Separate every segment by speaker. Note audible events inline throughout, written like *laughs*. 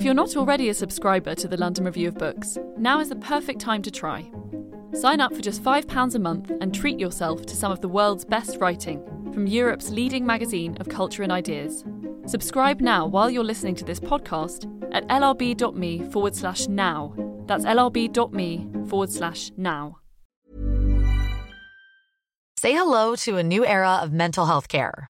Speaker 1: If you're not already a subscriber to the London Review of Books, now is the perfect time to try. Sign up for just £5 a month and treat yourself to some of the world's best writing from Europe's leading magazine of culture and ideas. Subscribe now while you're listening to this podcast at lrb.me forward slash now. That's lrb.me forward slash now.
Speaker 2: Say hello to a new era of mental health care.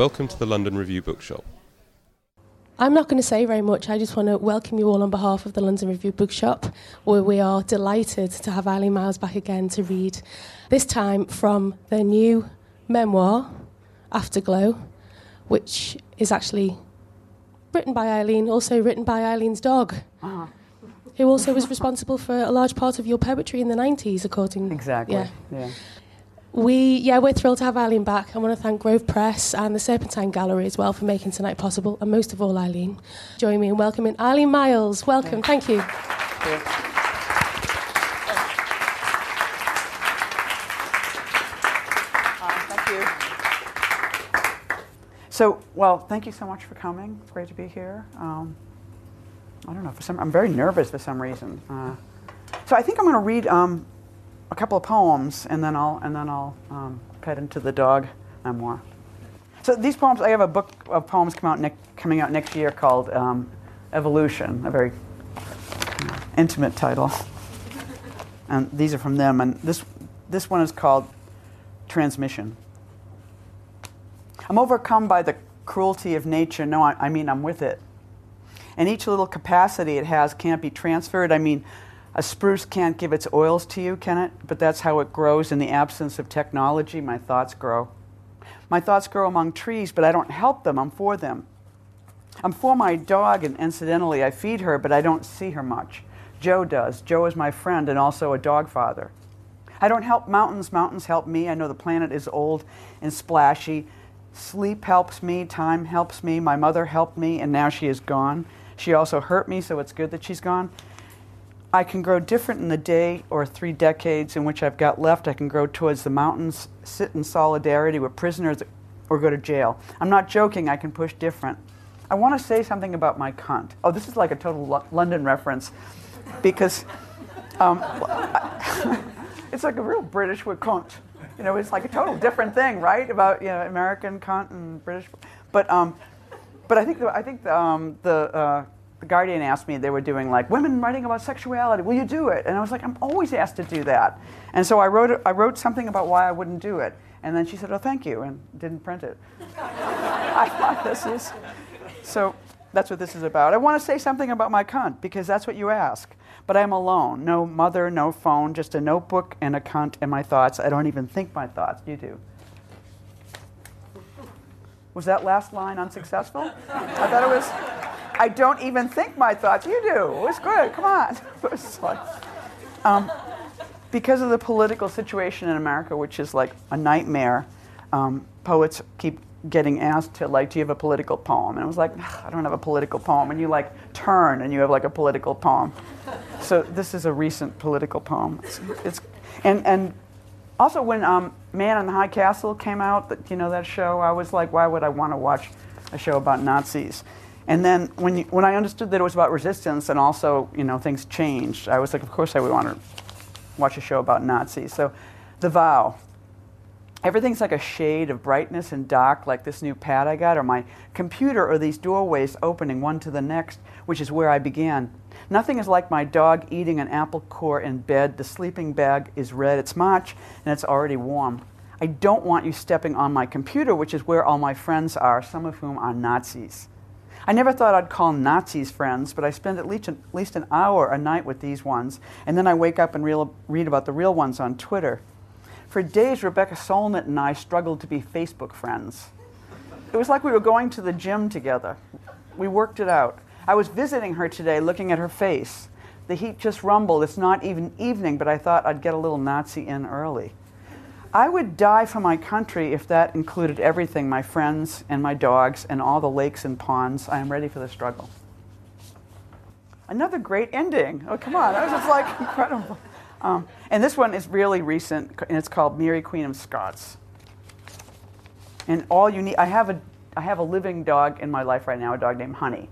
Speaker 3: Welcome to the London Review Bookshop.
Speaker 4: I'm not going to say very much. I just want to welcome you all on behalf of the London Review Bookshop, where we are delighted to have Eileen Miles back again to read, this time from their new memoir, Afterglow, which is actually written by Eileen, also written by Eileen's dog,
Speaker 5: Uh-huh.
Speaker 4: who also was responsible for a large part of your poetry in the 90s, according
Speaker 5: Exactly.
Speaker 4: Yeah.
Speaker 5: yeah.
Speaker 4: We, yeah, we're thrilled to have Eileen back. I want to thank Grove Press and the Serpentine Gallery as well for making tonight possible, and most of all, Eileen. Join me in welcoming Eileen Miles. Welcome, thank you.
Speaker 5: Thank you. So, well, thank you so much for coming. It's great to be here. Um, I don't know, for some, I'm very nervous for some reason. Uh, so I think I'm going to read um, a couple of poems, and then I'll and then I'll um, cut into the dog memoir. So these poems, I have a book of poems come out ne- coming out next year called um, Evolution, a very know, intimate title. And these are from them, and this this one is called Transmission. I'm overcome by the cruelty of nature. No, I, I mean I'm with it. And each little capacity it has can't be transferred. I mean, a spruce can't give its oils to you, can it? But that's how it grows in the absence of technology. My thoughts grow. My thoughts grow among trees, but I don't help them, I'm for them. I'm for my dog, and incidentally, I feed her, but I don't see her much. Joe does. Joe is my friend and also a dog father. I don't help mountains, mountains help me. I know the planet is old and splashy. Sleep helps me, time helps me. My mother helped me, and now she is gone. She also hurt me, so it's good that she's gone. I can grow different in the day or three decades in which I've got left. I can grow towards the mountains, sit in solidarity with prisoners, or go to jail. I'm not joking, I can push different. I want to say something about my cunt. Oh, this is like a total Lo- London reference because um, *laughs* it's like a real British word, cunt. You know, it's like a total different thing, right? About you know American cunt and British, but um, but I think the, I think the, um, the uh, the Guardian asked me they were doing like women writing about sexuality. Will you do it? And I was like, I'm always asked to do that. And so I wrote I wrote something about why I wouldn't do it. And then she said, Oh, thank you, and didn't print it. *laughs* I thought this is so. That's what this is about. I want to say something about my cunt because that's what you ask. But I'm alone. No mother, no phone, just a notebook and a cunt and my thoughts. I don't even think my thoughts. You do. Was that last line unsuccessful? I thought it was. I don't even think my thoughts. You do. It was good. Come on. *laughs* It was like, um, because of the political situation in America, which is like a nightmare, um, poets keep getting asked to like, do you have a political poem? And I was like, I don't have a political poem. And you like turn and you have like a political poem. So this is a recent political poem. It's, it's and and also when um, Man in the High Castle came out, you know that show, I was like, why would I want to watch a show about Nazis? And then when you, when I understood that it was about resistance and also you know things changed, I was like, of course I would want to watch a show about Nazis. So, The Vow. Everything's like a shade of brightness and dark, like this new pad I got, or my computer, or these doorways opening one to the next, which is where I began. Nothing is like my dog eating an apple core in bed. The sleeping bag is red. It's March and it's already warm. I don't want you stepping on my computer, which is where all my friends are, some of whom are Nazis. I never thought I'd call Nazis friends, but I spend at least, at least an hour a night with these ones, and then I wake up and real, read about the real ones on Twitter. For days, Rebecca Solnit and I struggled to be Facebook friends. It was like we were going to the gym together. We worked it out. I was visiting her today, looking at her face. The heat just rumbled. It's not even evening, but I thought I'd get a little Nazi in early. I would die for my country if that included everything my friends and my dogs and all the lakes and ponds. I am ready for the struggle. Another great ending. Oh, come on. That was just like *laughs* incredible. Um, and this one is really recent, and it's called Mary, Queen of Scots. And all you need, I have a, I have a living dog in my life right now, a dog named Honey.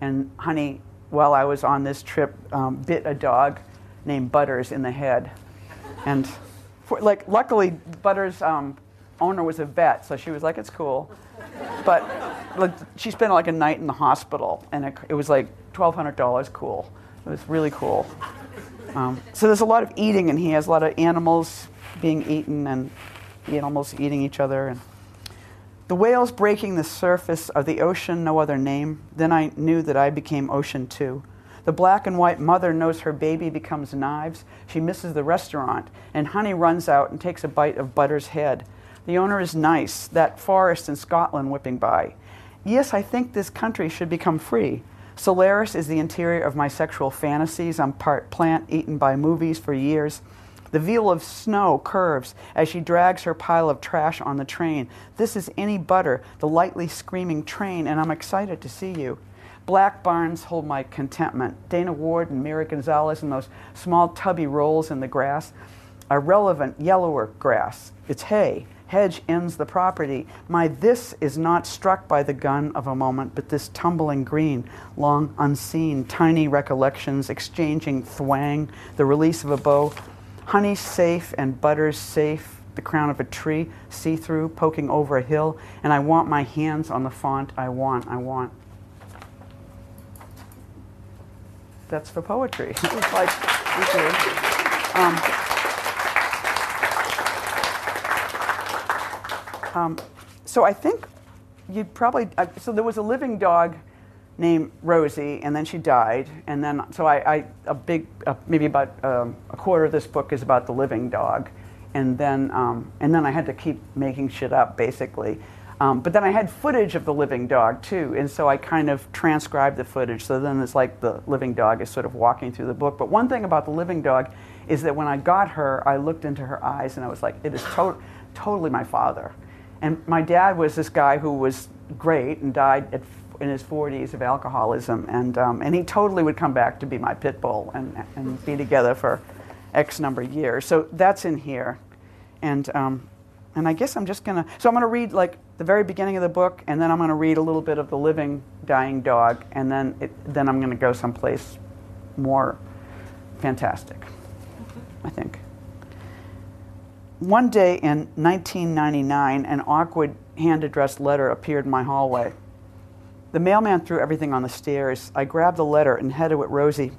Speaker 5: And Honey, while I was on this trip, um, bit a dog named Butters in the head. And like, luckily, Butters' um, owner was a vet, so she was like, it's cool. But like, she spent like a night in the hospital, and it, it was like $1,200 cool. It was really cool. Um, so there's a lot of eating, and he has a lot of animals being eaten and animals eating each other. And the whales breaking the surface of the ocean, no other name. Then I knew that I became ocean too. The black and white mother knows her baby becomes knives. She misses the restaurant, and Honey runs out and takes a bite of Butter's head. The owner is nice, that forest in Scotland whipping by. Yes, I think this country should become free. Solaris is the interior of my sexual fantasies. I'm part plant eaten by movies for years. The veil of snow curves as she drags her pile of trash on the train. This is any butter, the lightly screaming train, and I'm excited to see you. Black barns hold my contentment. Dana Ward and Mira Gonzalez and those small tubby rolls in the grass are relevant yellower grass. It's hay. Hedge ends the property. My this is not struck by the gun of a moment, but this tumbling green, long unseen, tiny recollections exchanging thwang, the release of a bow. Honey safe and butters safe, the crown of a tree, see through, poking over a hill, and I want my hands on the font I want, I want. That's for poetry. *laughs* like, um, um, so I think you'd probably, uh, so there was a living dog named Rosie, and then she died, and then, so I, I a big, uh, maybe about um, a quarter of this book is about the living dog, and then, um, and then I had to keep making shit up, basically. Um, but then I had footage of the living dog too, and so I kind of transcribed the footage. So then it's like the living dog is sort of walking through the book. But one thing about the living dog is that when I got her, I looked into her eyes and I was like, it is to- totally my father. And my dad was this guy who was great and died at, in his 40s of alcoholism, and, um, and he totally would come back to be my pit bull and, and be together for X number of years. So that's in here. And, um, and I guess I'm just to, so I'm to read like the very beginning of the book, and then I'm going to read a little bit of the living, dying dog, and then, it, then I'm going to go someplace more fantastic, I think. One day in 1999, an awkward hand addressed letter appeared in my hallway. The mailman threw everything on the stairs. I grabbed the letter and headed with Rosie.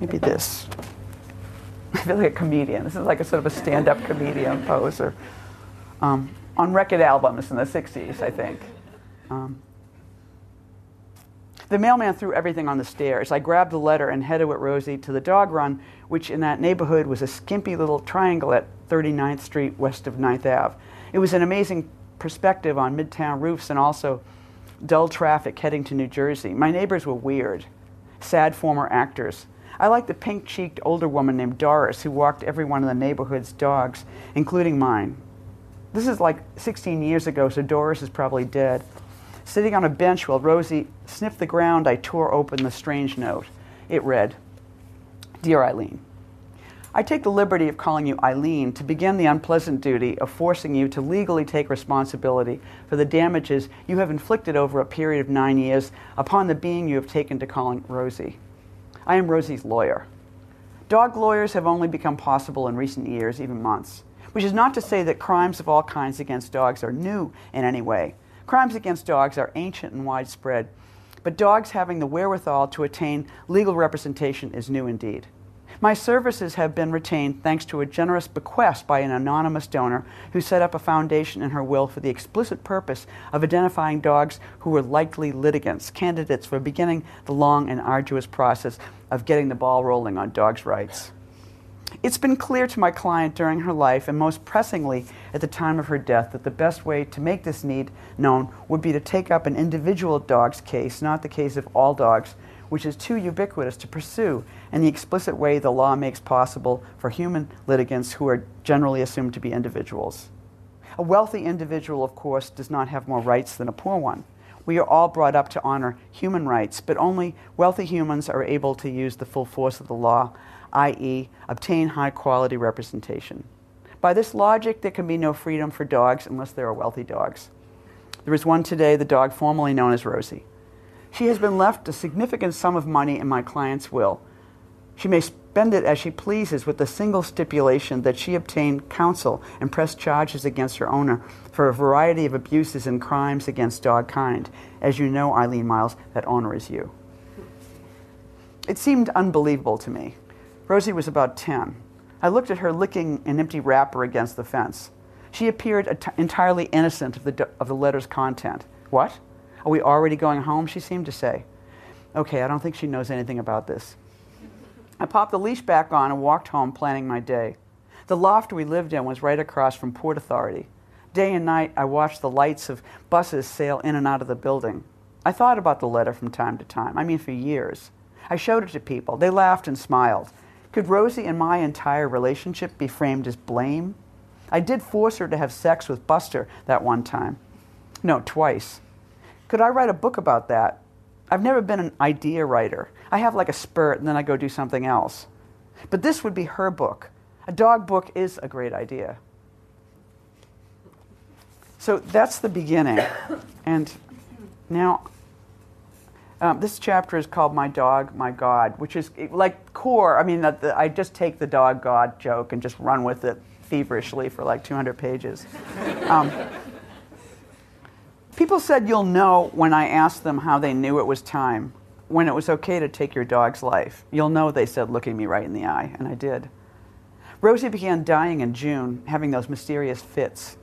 Speaker 5: Maybe this. *laughs* I feel like a comedian. This is like a sort of a stand up comedian pose. Or, um, on record albums in the 60s, I think. Um, the mailman threw everything on the stairs. I grabbed the letter and headed with Rosie to the dog run, which in that neighborhood was a skimpy little triangle at 39th Street west of 9th Ave. It was an amazing perspective on midtown roofs and also dull traffic heading to New Jersey. My neighbors were weird, sad former actors. I liked the pink cheeked older woman named Doris who walked every one of the neighborhood's dogs, including mine. This is like 16 years ago, so Doris is probably dead. Sitting on a bench while Rosie sniffed the ground, I tore open the strange note. It read Dear Eileen, I take the liberty of calling you Eileen to begin the unpleasant duty of forcing you to legally take responsibility for the damages you have inflicted over a period of nine years upon the being you have taken to calling Rosie. I am Rosie's lawyer. Dog lawyers have only become possible in recent years, even months which is not to say that crimes of all kinds against dogs are new in any way. Crimes against dogs are ancient and widespread, but dogs having the wherewithal to attain legal representation is new indeed. My services have been retained thanks to a generous bequest by an anonymous donor who set up a foundation in her will for the explicit purpose of identifying dogs who were likely litigants, candidates for beginning the long and arduous process of getting the ball rolling on dogs' rights. It's been clear to my client during her life, and most pressingly at the time of her death, that the best way to make this need known would be to take up an individual dog's case, not the case of all dogs, which is too ubiquitous to pursue in the explicit way the law makes possible for human litigants who are generally assumed to be individuals. A wealthy individual, of course, does not have more rights than a poor one. We are all brought up to honor human rights, but only wealthy humans are able to use the full force of the law, i.e., obtain high quality representation. By this logic, there can be no freedom for dogs unless there are wealthy dogs. There is one today, the dog formerly known as Rosie. She has been left a significant sum of money in my client's will. She may spend it as she pleases with the single stipulation that she obtain counsel and press charges against her owner for a variety of abuses and crimes against dog kind. As you know, Eileen Miles, that owner is you. It seemed unbelievable to me. Rosie was about 10. I looked at her licking an empty wrapper against the fence. She appeared entirely innocent of the, of the letter's content. What? Are we already going home? She seemed to say. Okay, I don't think she knows anything about this. I popped the leash back on and walked home, planning my day. The loft we lived in was right across from Port Authority. Day and night, I watched the lights of buses sail in and out of the building. I thought about the letter from time to time, I mean, for years. I showed it to people. They laughed and smiled. Could Rosie and my entire relationship be framed as blame? I did force her to have sex with Buster that one time. No, twice. Could I write a book about that? I've never been an idea writer. I have like a spurt and then I go do something else. But this would be her book. A dog book is a great idea. So that's the beginning. And now, um, this chapter is called My Dog, My God, which is like core. I mean, the, the, I just take the dog God joke and just run with it feverishly for like 200 pages. *laughs* Um, People said you'll know when I asked them how they knew it was time, when it was okay to take your dog's life. You'll know, they said, looking me right in the eye, and I did. Rosie began dying in June, having those mysterious fits.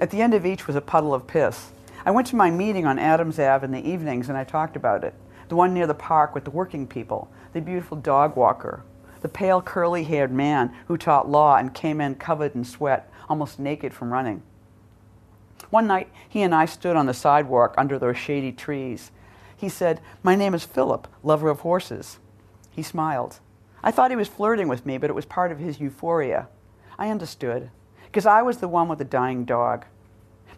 Speaker 5: At the end of each was a puddle of piss. I went to my meeting on Adams Ave in the evenings and I talked about it. The one near the park with the working people, the beautiful dog walker, the pale curly haired man who taught law and came in covered in sweat, almost naked from running. One night, he and I stood on the sidewalk under those shady trees. He said, My name is Philip, lover of horses. He smiled. I thought he was flirting with me, but it was part of his euphoria. I understood, because I was the one with the dying dog.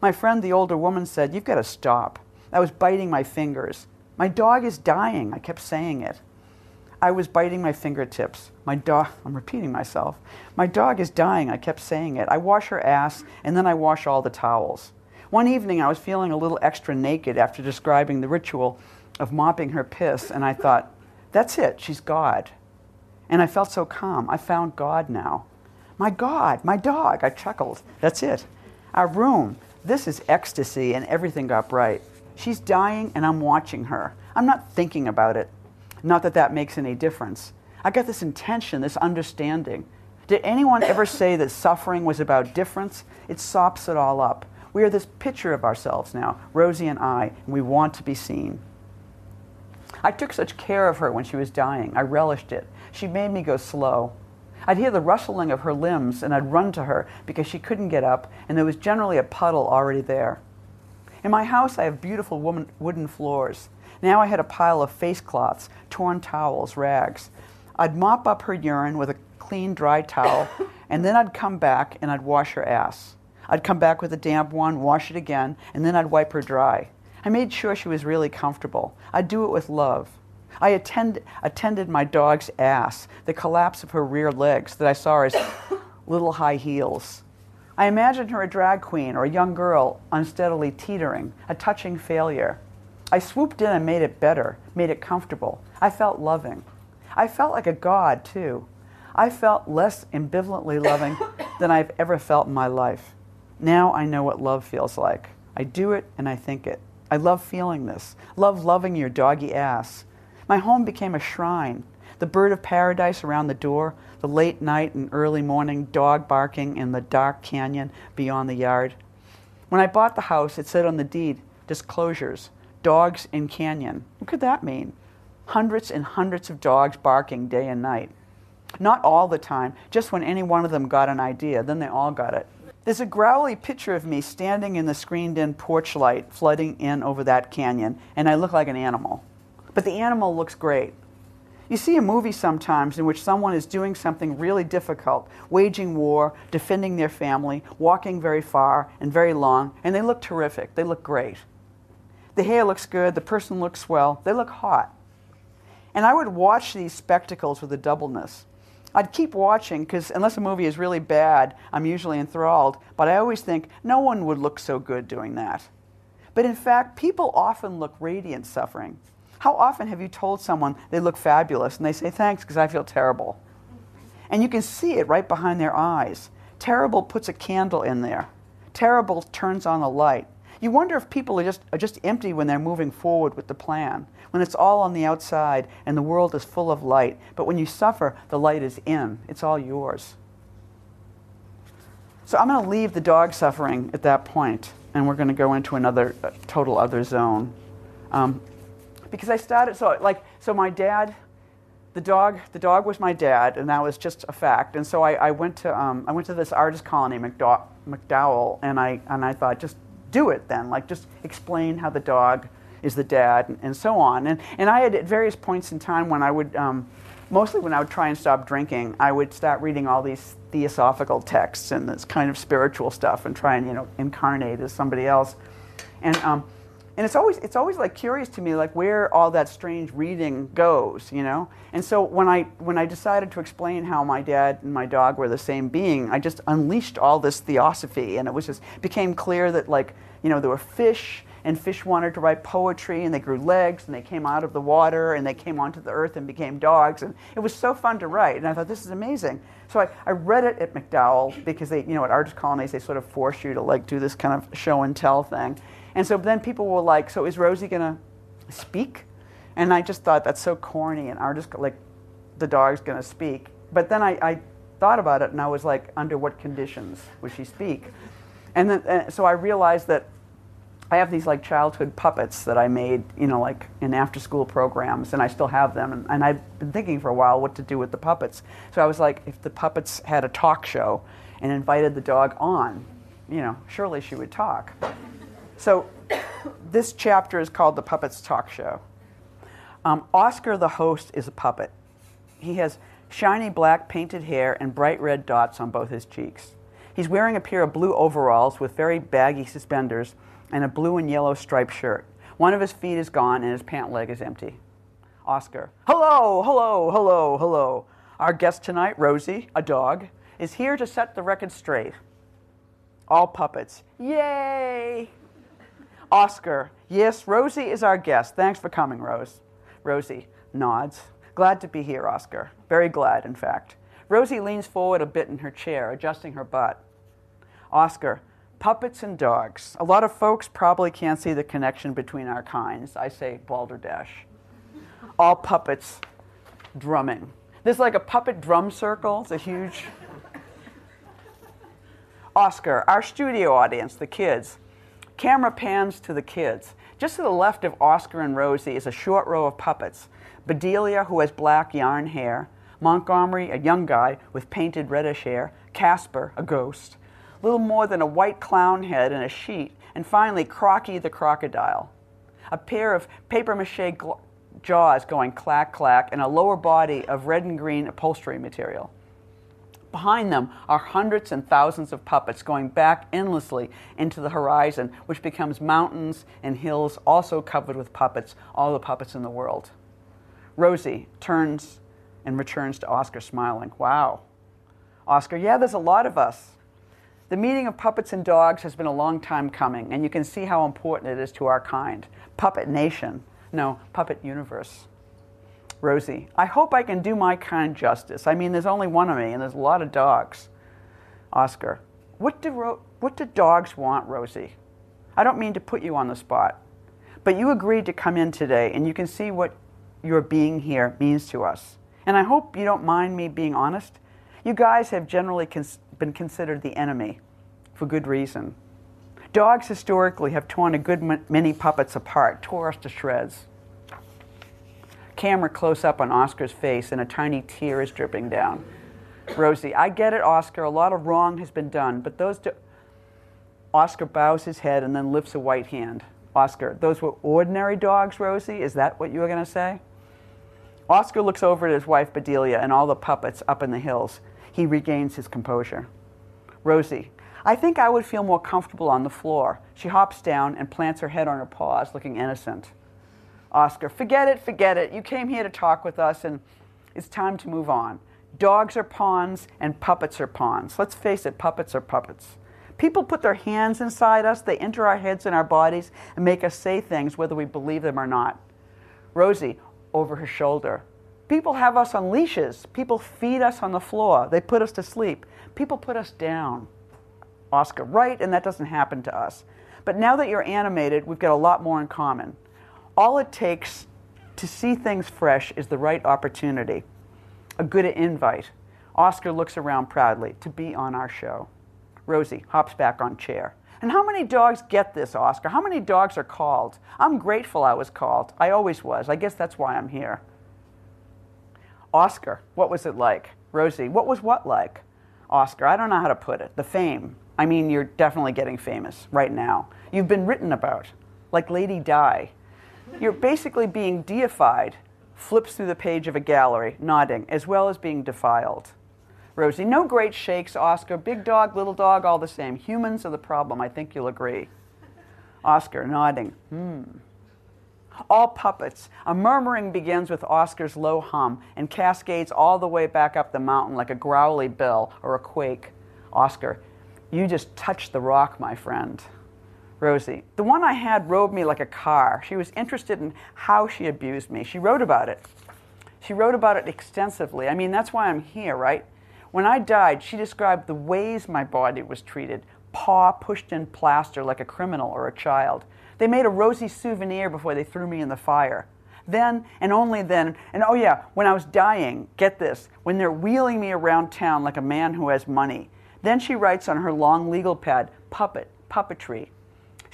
Speaker 5: My friend, the older woman, said, You've got to stop. I was biting my fingers. My dog is dying. I kept saying it. I was biting my fingertips. My dog, I'm repeating myself. My dog is dying. I kept saying it. I wash her ass, and then I wash all the towels. One evening, I was feeling a little extra naked after describing the ritual of mopping her piss, and I thought, that's it, she's God. And I felt so calm. I found God now. My God, my dog, I chuckled. That's it. Our room, this is ecstasy, and everything got bright. She's dying, and I'm watching her. I'm not thinking about it. Not that that makes any difference. I got this intention, this understanding. Did anyone ever *laughs* say that suffering was about difference? It sops it all up. We are this picture of ourselves now, Rosie and I, and we want to be seen. I took such care of her when she was dying. I relished it. She made me go slow. I'd hear the rustling of her limbs, and I'd run to her because she couldn't get up, and there was generally a puddle already there. In my house, I have beautiful woman, wooden floors. Now I had a pile of face cloths, torn towels, rags. I'd mop up her urine with a clean, dry towel, *laughs* and then I'd come back and I'd wash her ass. I'd come back with a damp one, wash it again, and then I'd wipe her dry. I made sure she was really comfortable. I'd do it with love. I attend, attended my dog's ass, the collapse of her rear legs that I saw as *coughs* little high heels. I imagined her a drag queen or a young girl unsteadily teetering, a touching failure. I swooped in and made it better, made it comfortable. I felt loving. I felt like a god, too. I felt less ambivalently loving *coughs* than I've ever felt in my life. Now I know what love feels like. I do it and I think it. I love feeling this. Love loving your doggy ass. My home became a shrine. The bird of paradise around the door, the late night and early morning dog barking in the dark canyon beyond the yard. When I bought the house, it said on the deed, disclosures, dogs in canyon. What could that mean? Hundreds and hundreds of dogs barking day and night. Not all the time, just when any one of them got an idea, then they all got it. There's a growly picture of me standing in the screened in porch light flooding in over that canyon, and I look like an animal. But the animal looks great. You see a movie sometimes in which someone is doing something really difficult, waging war, defending their family, walking very far and very long, and they look terrific. They look great. The hair looks good, the person looks well, they look hot. And I would watch these spectacles with a doubleness. I'd keep watching because unless a movie is really bad, I'm usually enthralled, but I always think no one would look so good doing that. But in fact, people often look radiant suffering. How often have you told someone they look fabulous and they say thanks because I feel terrible? And you can see it right behind their eyes. Terrible puts a candle in there. Terrible turns on a light. You wonder if people are just, are just empty when they're moving forward with the plan, when it's all on the outside and the world is full of light. But when you suffer, the light is in, it's all yours. So I'm going to leave the dog suffering at that point, and we're going to go into another uh, total other zone. Um, because I started, so like, so my dad, the dog, the dog was my dad, and that was just a fact. And so I, I went to, um, I went to this artist colony, MacDowell, and I, and I thought, just do it then. Like, just explain how the dog is the dad and, and so on. And, and I had at various points in time when I would, um, mostly when I would try and stop drinking, I would start reading all these theosophical texts and this kind of spiritual stuff and try and, you know, incarnate as somebody else. And, um, and it's always it's always like curious to me like where all that strange reading goes you know? And so when i when i decided to explain how my dad and my dog were the same being i just unleashed all this theosophy and it was just became clear that like you know there were fish and fish wanted to write poetry and they grew legs and they came out of the water and they came onto the earth and became dogs and it was so fun to write and i thought this is amazing. So i, I read it at MacDowell because they you know at artist colonies they sort of force you to like do this kind of show and tell thing and so then people were like, so is Rosie going to speak? And I just thought that's so corny and artist, like the dog's going to speak. But then I, I, thought about it and I was like, under what conditions would she speak? And then, uh, so I realized that I have these like childhood puppets that I made, you know, like in after school programs, and I still have them. And, and I've been thinking for a while what to do with the puppets. So I was like, if the puppets had a talk show and invited the dog on, you know, surely she would talk. So this chapter is called The Puppets Talk Show. Um, Oscar, the host, is a puppet. He has shiny black painted hair and bright red dots on both his cheeks. He's wearing a pair of blue overalls with very baggy suspenders and a blue and yellow striped shirt. One of his feet is gone and his pant leg is empty. Oscar, hello, hello, hello, hello. Our guest tonight, Rosie, a dog, is here to set the record straight. All puppets. Yay! Oscar, yes, Rosie is our guest. Thanks for coming, Rose. Rosie nods. Glad to be here, Oscar. Very glad, in fact. Rosie leans forward a bit in her chair, adjusting her butt. Oscar, puppets and dogs. A lot of folks probably can't see the connection between our kinds. I say balderdash. All puppets drumming. There's like a puppet drum circle. It's a huge. Oscar, our studio audience, the kids. Camera pans to the kids. Just to the left of Oscar and Rosie is a short row of puppets. Bedelia, who has black yarn hair. Montgomery, a young guy with painted reddish hair. Casper, a ghost. Little more than a white clown head and a sheet. And finally, Crocky the crocodile. A pair of paper mache jaws going clack clack and a lower body of red and green upholstery material. Behind them are hundreds and thousands of puppets going back endlessly into the horizon, which becomes mountains and hills also covered with puppets, all the puppets in the world. Rosie turns and returns to Oscar, smiling. Wow. Oscar, yeah, there's a lot of us. The meeting of puppets and dogs has been a long time coming, and you can see how important it is to our kind. Puppet nation. No, puppet universe. Rosie, I hope I can do my kind justice. I mean, there's only one of me, and there's a lot of dogs. Oscar, what do, ro- what do dogs want, Rosie? I don't mean to put you on the spot. But you agreed to come in today, and you can see what your being here means to us. And I hope you don't mind me being honest. You guys have generally cons- been considered the enemy for good reason. Dogs historically have torn a good m- many puppets apart, tore us to shreds. Camera close up on Oscar's face, and a tiny tear is dripping down. Rosie, I get it, Oscar. A lot of wrong has been done, but those. Do- Oscar bows his head and then lifts a white hand. Oscar, those were ordinary dogs, Rosie? Is that what you were going to say? Oscar looks over at his wife, Bedelia, and all the puppets up in the hills. He regains his composure. Rosie, I think I would feel more comfortable on the floor. She hops down and plants her head on her paws, looking innocent. Oscar, forget it, forget it. You came here to talk with us, and it's time to move on. Dogs are pawns, and puppets are pawns. Let's face it, puppets are puppets. People put their hands inside us, they enter our heads and our bodies and make us say things whether we believe them or not. Rosie, over her shoulder. People have us on leashes. People feed us on the floor. They put us to sleep. People put us down. Oscar, right, and that doesn't happen to us. But now that you're animated, we've got a lot more in common. All it takes to see things fresh is the right opportunity, a good invite. Oscar looks around proudly to be on our show. Rosie hops back on chair. And how many dogs get this, Oscar? How many dogs are called? I'm grateful I was called. I always was. I guess that's why I'm here. Oscar, what was it like? Rosie, what was what like? Oscar, I don't know how to put it. The fame. I mean, you're definitely getting famous right now. You've been written about, like Lady Di. You're basically being deified, flips through the page of a gallery, nodding, as well as being defiled. Rosie, no great shakes, Oscar. Big dog, little dog, all the same. Humans are the problem. I think you'll agree. Oscar, nodding. Hmm. All puppets. A murmuring begins with Oscar's low hum and cascades all the way back up the mountain like a growly bell or a quake. Oscar, you just touched the rock, my friend. Rosie, the one I had rode me like a car. She was interested in how she abused me. She wrote about it. She wrote about it extensively. I mean, that's why I'm here, right? When I died, she described the ways my body was treated paw pushed in plaster like a criminal or a child. They made a rosy souvenir before they threw me in the fire. Then, and only then, and oh yeah, when I was dying, get this, when they're wheeling me around town like a man who has money. Then she writes on her long legal pad, puppet, puppetry.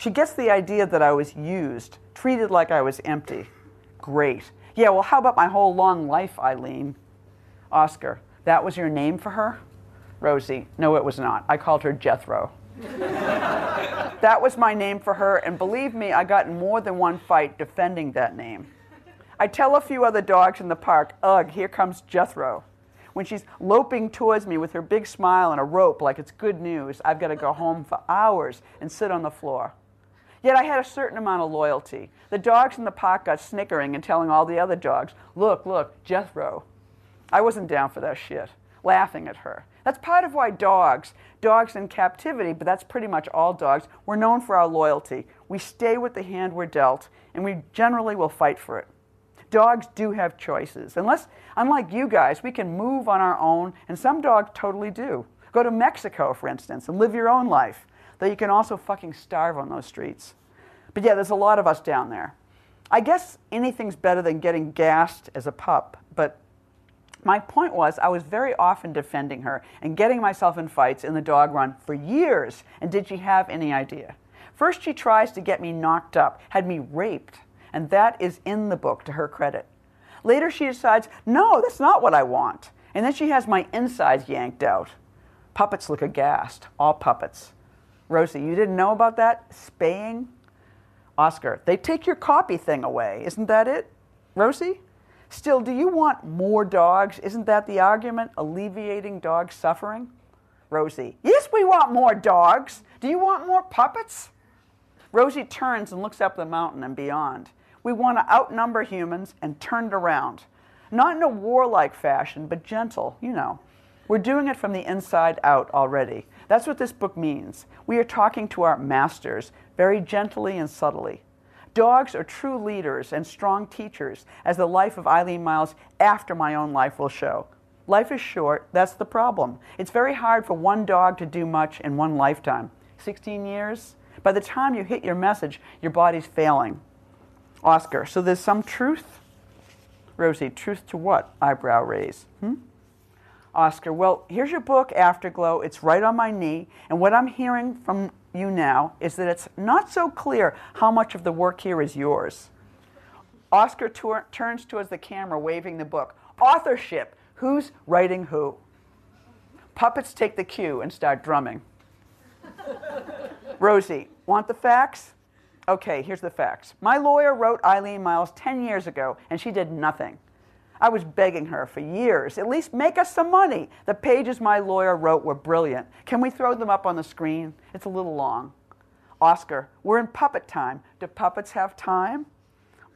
Speaker 5: She gets the idea that I was used, treated like I was empty. Great. Yeah, well, how about my whole long life, Eileen? Oscar, that was your name for her? Rosie, no, it was not. I called her Jethro. *laughs* that was my name for her, and believe me, I got in more than one fight defending that name. I tell a few other dogs in the park, ugh, here comes Jethro. When she's loping towards me with her big smile and a rope like it's good news, I've got to go home for hours and sit on the floor. Yet I had a certain amount of loyalty. The dogs in the park got snickering and telling all the other dogs, look, look, Jethro. I wasn't down for that shit, laughing at her. That's part of why dogs, dogs in captivity, but that's pretty much all dogs, we're known for our loyalty. We stay with the hand we're dealt, and we generally will fight for it. Dogs do have choices. Unless, unlike you guys, we can move on our own, and some dogs totally do. Go to Mexico, for instance, and live your own life. Though you can also fucking starve on those streets. But yeah, there's a lot of us down there. I guess anything's better than getting gassed as a pup, but my point was, I was very often defending her and getting myself in fights in the dog run for years. And did she have any idea? First, she tries to get me knocked up, had me raped, and that is in the book to her credit. Later, she decides, no, that's not what I want. And then she has my insides yanked out. Puppets look aghast, all puppets. Rosie, you didn't know about that? Spaying? Oscar, they take your copy thing away. Isn't that it? Rosie? Still, do you want more dogs? Isn't that the argument? Alleviating dog suffering? Rosie, yes, we want more dogs. Do you want more puppets? Rosie turns and looks up the mountain and beyond. We want to outnumber humans and turn it around. Not in a warlike fashion, but gentle, you know. We're doing it from the inside out already. That's what this book means. We are talking to our masters very gently and subtly. Dogs are true leaders and strong teachers, as the life of Eileen Miles after my own life will show. Life is short, that's the problem. It's very hard for one dog to do much in one lifetime. 16 years? By the time you hit your message, your body's failing. Oscar, so there's some truth? Rosie, truth to what? Eyebrow raise. Hmm? Oscar, well, here's your book, Afterglow. It's right on my knee. And what I'm hearing from you now is that it's not so clear how much of the work here is yours. Oscar tur- turns towards the camera, waving the book. Authorship. Who's writing who? Puppets take the cue and start drumming. *laughs* Rosie, want the facts? Okay, here's the facts. My lawyer wrote Eileen Miles 10 years ago, and she did nothing. I was begging her for years, at least make us some money. The pages my lawyer wrote were brilliant. Can we throw them up on the screen? It's a little long. Oscar, we're in puppet time. Do puppets have time?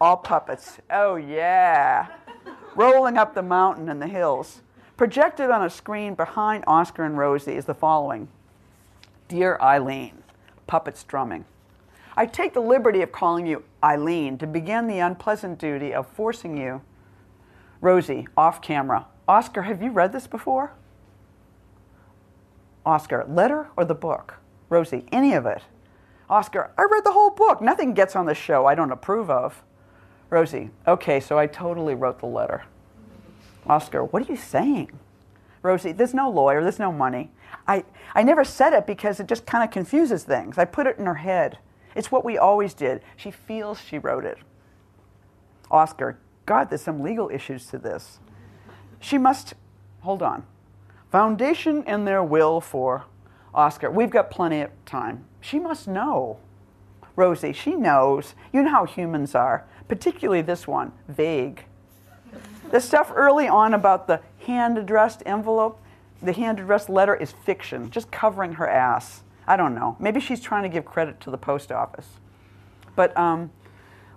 Speaker 5: All puppets. Oh, yeah. *laughs* Rolling up the mountain and the hills. Projected on a screen behind Oscar and Rosie is the following Dear Eileen, puppets drumming. I take the liberty of calling you Eileen to begin the unpleasant duty of forcing you Rosie, off camera. Oscar, have you read this before? Oscar, letter or the book? Rosie, any of it. Oscar, I read the whole book. Nothing gets on the show I don't approve of. Rosie, okay, so I totally wrote the letter. Oscar, what are you saying? Rosie, there's no lawyer, there's no money. I, I never said it because it just kind of confuses things. I put it in her head. It's what we always did. She feels she wrote it. Oscar, God, there's some legal issues to this. She must, hold on. Foundation and their will for Oscar. We've got plenty of time. She must know. Rosie, she knows. You know how humans are, particularly this one, vague. The stuff early on about the hand addressed envelope, the hand addressed letter is fiction, just covering her ass. I don't know. Maybe she's trying to give credit to the post office. But um,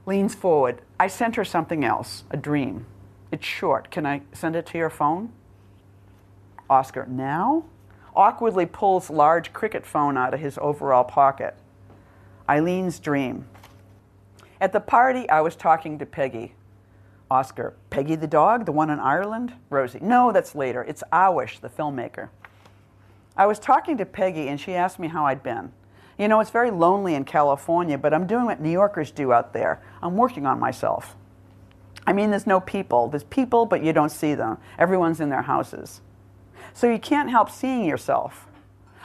Speaker 5: leans forward. I sent her something else, a dream. It's short. Can I send it to your phone? Oscar, now? Awkwardly pulls large cricket phone out of his overall pocket. Eileen's dream. At the party, I was talking to Peggy. Oscar, Peggy the dog, the one in Ireland? Rosie, no, that's later. It's Ahwesh, the filmmaker. I was talking to Peggy, and she asked me how I'd been. You know, it's very lonely in California, but I'm doing what New Yorkers do out there. I'm working on myself. I mean, there's no people. There's people, but you don't see them. Everyone's in their houses. So you can't help seeing yourself.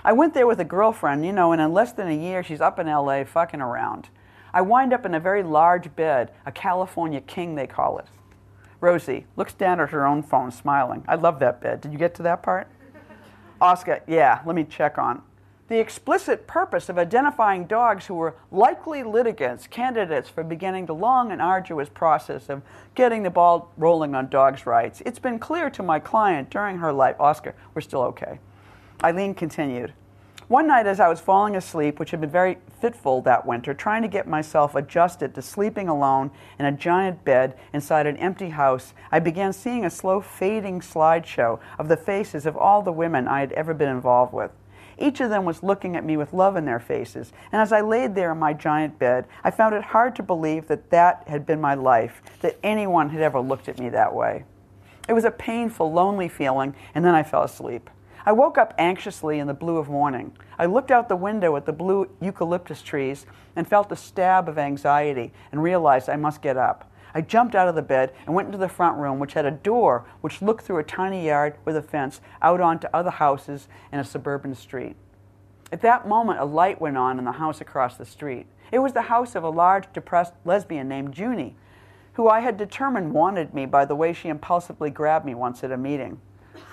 Speaker 5: I went there with a girlfriend, you know, and in less than a year, she's up in LA fucking around. I wind up in a very large bed, a California king, they call it. Rosie looks down at her own phone, smiling. I love that bed. Did you get to that part? *laughs* Oscar, yeah, let me check on the explicit purpose of identifying dogs who were likely litigants, candidates for beginning the long and arduous process of getting the ball rolling on dogs' rights. It's been clear to my client during her life. Oscar, we're still okay. Eileen continued. One night, as I was falling asleep, which had been very fitful that winter, trying to get myself adjusted to sleeping alone in a giant bed inside an empty house, I began seeing a slow fading slideshow of the faces of all the women I had ever been involved with. Each of them was looking at me with love in their faces, and as I laid there in my giant bed, I found it hard to believe that that had been my life, that anyone had ever looked at me that way. It was a painful, lonely feeling, and then I fell asleep. I woke up anxiously in the blue of morning. I looked out the window at the blue eucalyptus trees and felt a stab of anxiety and realized I must get up. I jumped out of the bed and went into the front room, which had a door which looked through a tiny yard with a fence out onto other houses in a suburban street. At that moment, a light went on in the house across the street. It was the house of a large, depressed lesbian named Junie, who I had determined wanted me by the way she impulsively grabbed me once at a meeting.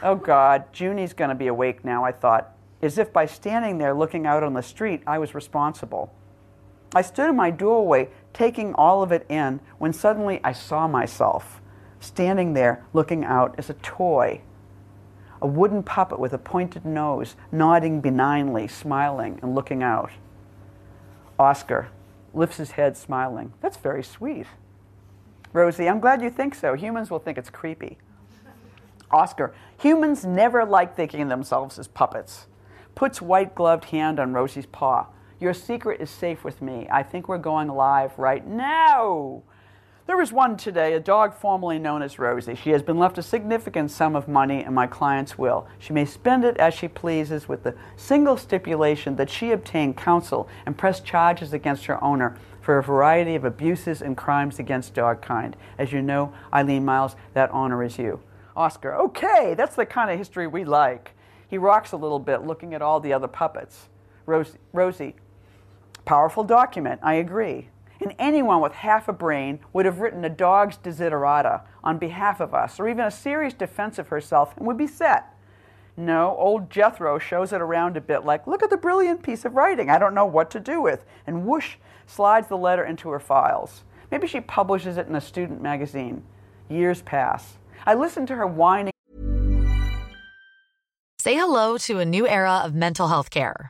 Speaker 5: Oh God, Junie's going to be awake now, I thought, as if by standing there looking out on the street, I was responsible. I stood in my doorway, taking all of it in, when suddenly I saw myself standing there looking out as a toy. A wooden puppet with a pointed nose, nodding benignly, smiling, and looking out. Oscar lifts his head, smiling. That's very sweet. Rosie, I'm glad you think so. Humans will think it's creepy. Oscar, humans never like thinking of themselves as puppets. Puts white gloved hand on Rosie's paw. Your secret is safe with me. I think we're going live right now. There is one today, a dog formerly known as Rosie. She has been left a significant sum of money in my client's will. She may spend it as she pleases with the single stipulation that she obtain counsel and press charges against her owner for a variety of abuses and crimes against dog kind. As you know, Eileen Miles, that honor is you. Oscar, okay, that's the kind of history we like. He rocks a little bit looking at all the other puppets. Rosie, Rosie powerful document, I agree. And anyone with half a brain would have written a dog's desiderata on behalf of us, or even a serious defense of herself, and would be set. No, old Jethro shows it around a bit like, look at the brilliant piece of writing I don't know what to do with, and whoosh, slides the letter into her files. Maybe she publishes it in a student magazine. Years pass. I listen to her whining.
Speaker 2: Say hello to a new era of mental health care.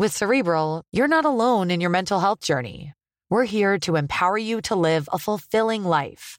Speaker 2: With Cerebral, you're not alone in your mental health journey. We're here to empower you to live a fulfilling life.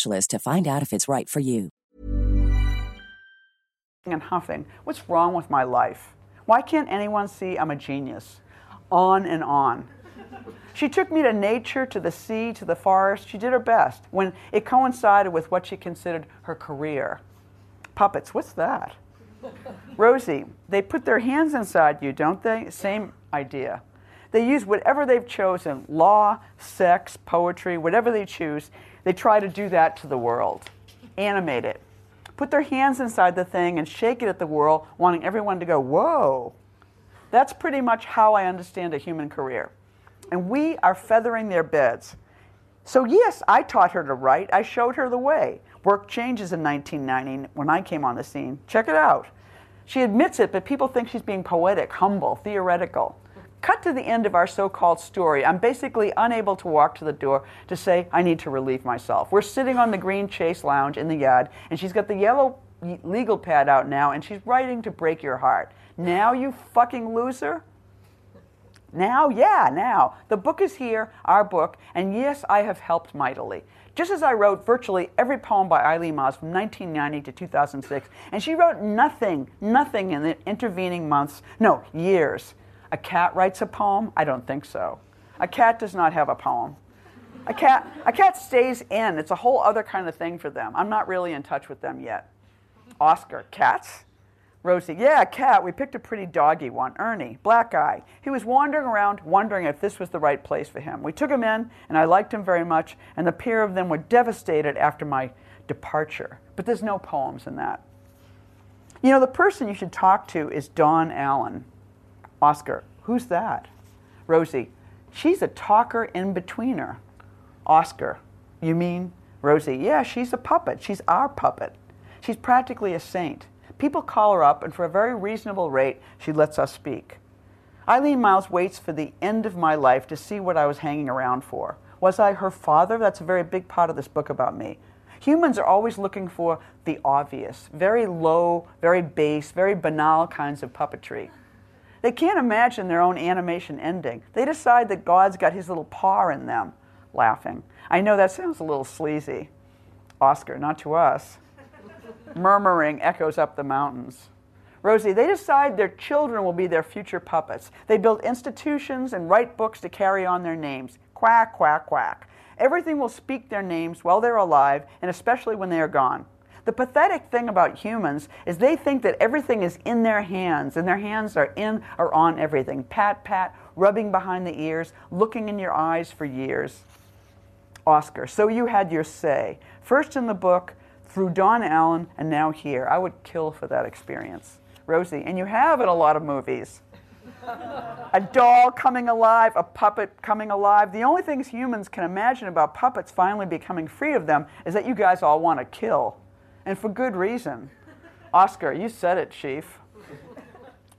Speaker 6: specialist to find out if it's right for you.
Speaker 5: and huffing. What's wrong with my life? Why can't anyone see I'm a genius? On and on. She took me to nature, to the sea, to the forest. She did her best when it coincided with what she considered her career. Puppets, what's that? Rosie, they put their hands inside you, don't they? Same idea. They use whatever they've chosen law, sex, poetry, whatever they choose. They try to do that to the world. Animate it. Put their hands inside the thing and shake it at the world, wanting everyone to go, whoa. That's pretty much how I understand a human career. And we are feathering their beds. So, yes, I taught her to write. I showed her the way. Work changes in 1990 when I came on the scene. Check it out. She admits it, but people think she's being poetic, humble, theoretical. Cut to the end of our so called story. I'm basically unable to walk to the door to say, I need to relieve myself. We're sitting on the green chase lounge in the yard, and she's got the yellow legal pad out now, and she's writing to break your heart. Now, you fucking loser? Now, yeah, now. The book is here, our book, and yes, I have helped mightily. Just as I wrote virtually every poem by Eileen Myles from 1990 to 2006, and she wrote nothing, nothing in the intervening months, no, years. A cat writes a poem? I don't think so. A cat does not have a poem. A cat, a cat stays in. It's a whole other kind of thing for them. I'm not really in touch with them yet. Oscar, cats? Rosie, yeah, cat. We picked a pretty doggy one. Ernie, black guy. He was wandering around wondering if this was the right place for him. We took him in, and I liked him very much, and the pair of them were devastated after my departure. But there's no poems in that. You know, the person you should talk to is Don Allen. Oscar, who's that? Rosie, she's a talker in betweener. Oscar, you mean? Rosie, yeah, she's a puppet. She's our puppet. She's practically a saint. People call her up, and for a very reasonable rate, she lets us speak. Eileen Myles waits for the end of my life to see what I was hanging around for. Was I her father? That's a very big part of this book about me. Humans are always looking for the obvious, very low, very base, very banal kinds of puppetry. They can't imagine their own animation ending. They decide that God's got his little paw in them. laughing. I know that sounds a little sleazy. Oscar, not to us. *laughs* Murmuring echoes up the mountains. Rosie, they decide their children will be their future puppets. They build institutions and write books to carry on their names. Quack, quack, quack. Everything will speak their names while they're alive, and especially when they are gone. The pathetic thing about humans is they think that everything is in their hands, and their hands are in or on everything. Pat, pat, rubbing behind the ears, looking in your eyes for years. Oscar, so you had your say. First in the book, through Don Allen, and now here. I would kill for that experience. Rosie, and you have in a lot of movies. a doll coming alive, a puppet coming alive. The only things humans can imagine about puppets finally becoming free of them is that you guys all want to kill. And for good reason. Oscar, you said it, Chief.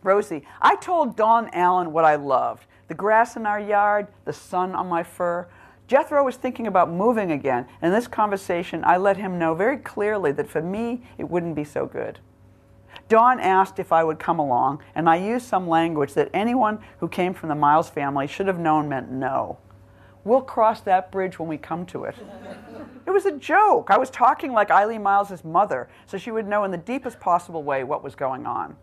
Speaker 5: Rosie, I told Don Allen what I loved the grass in our yard, the sun on my fur. Jethro was thinking about moving again. And in this conversation, I let him know very clearly that for me, it wouldn't be so good. Don asked if I would come along, and I used some language that anyone who came from the Myles family should have known meant no. We'll cross that bridge when we come to it. It was a joke. I was talking like Eileen Myles' mother, so she would know in the deepest possible way what was going on.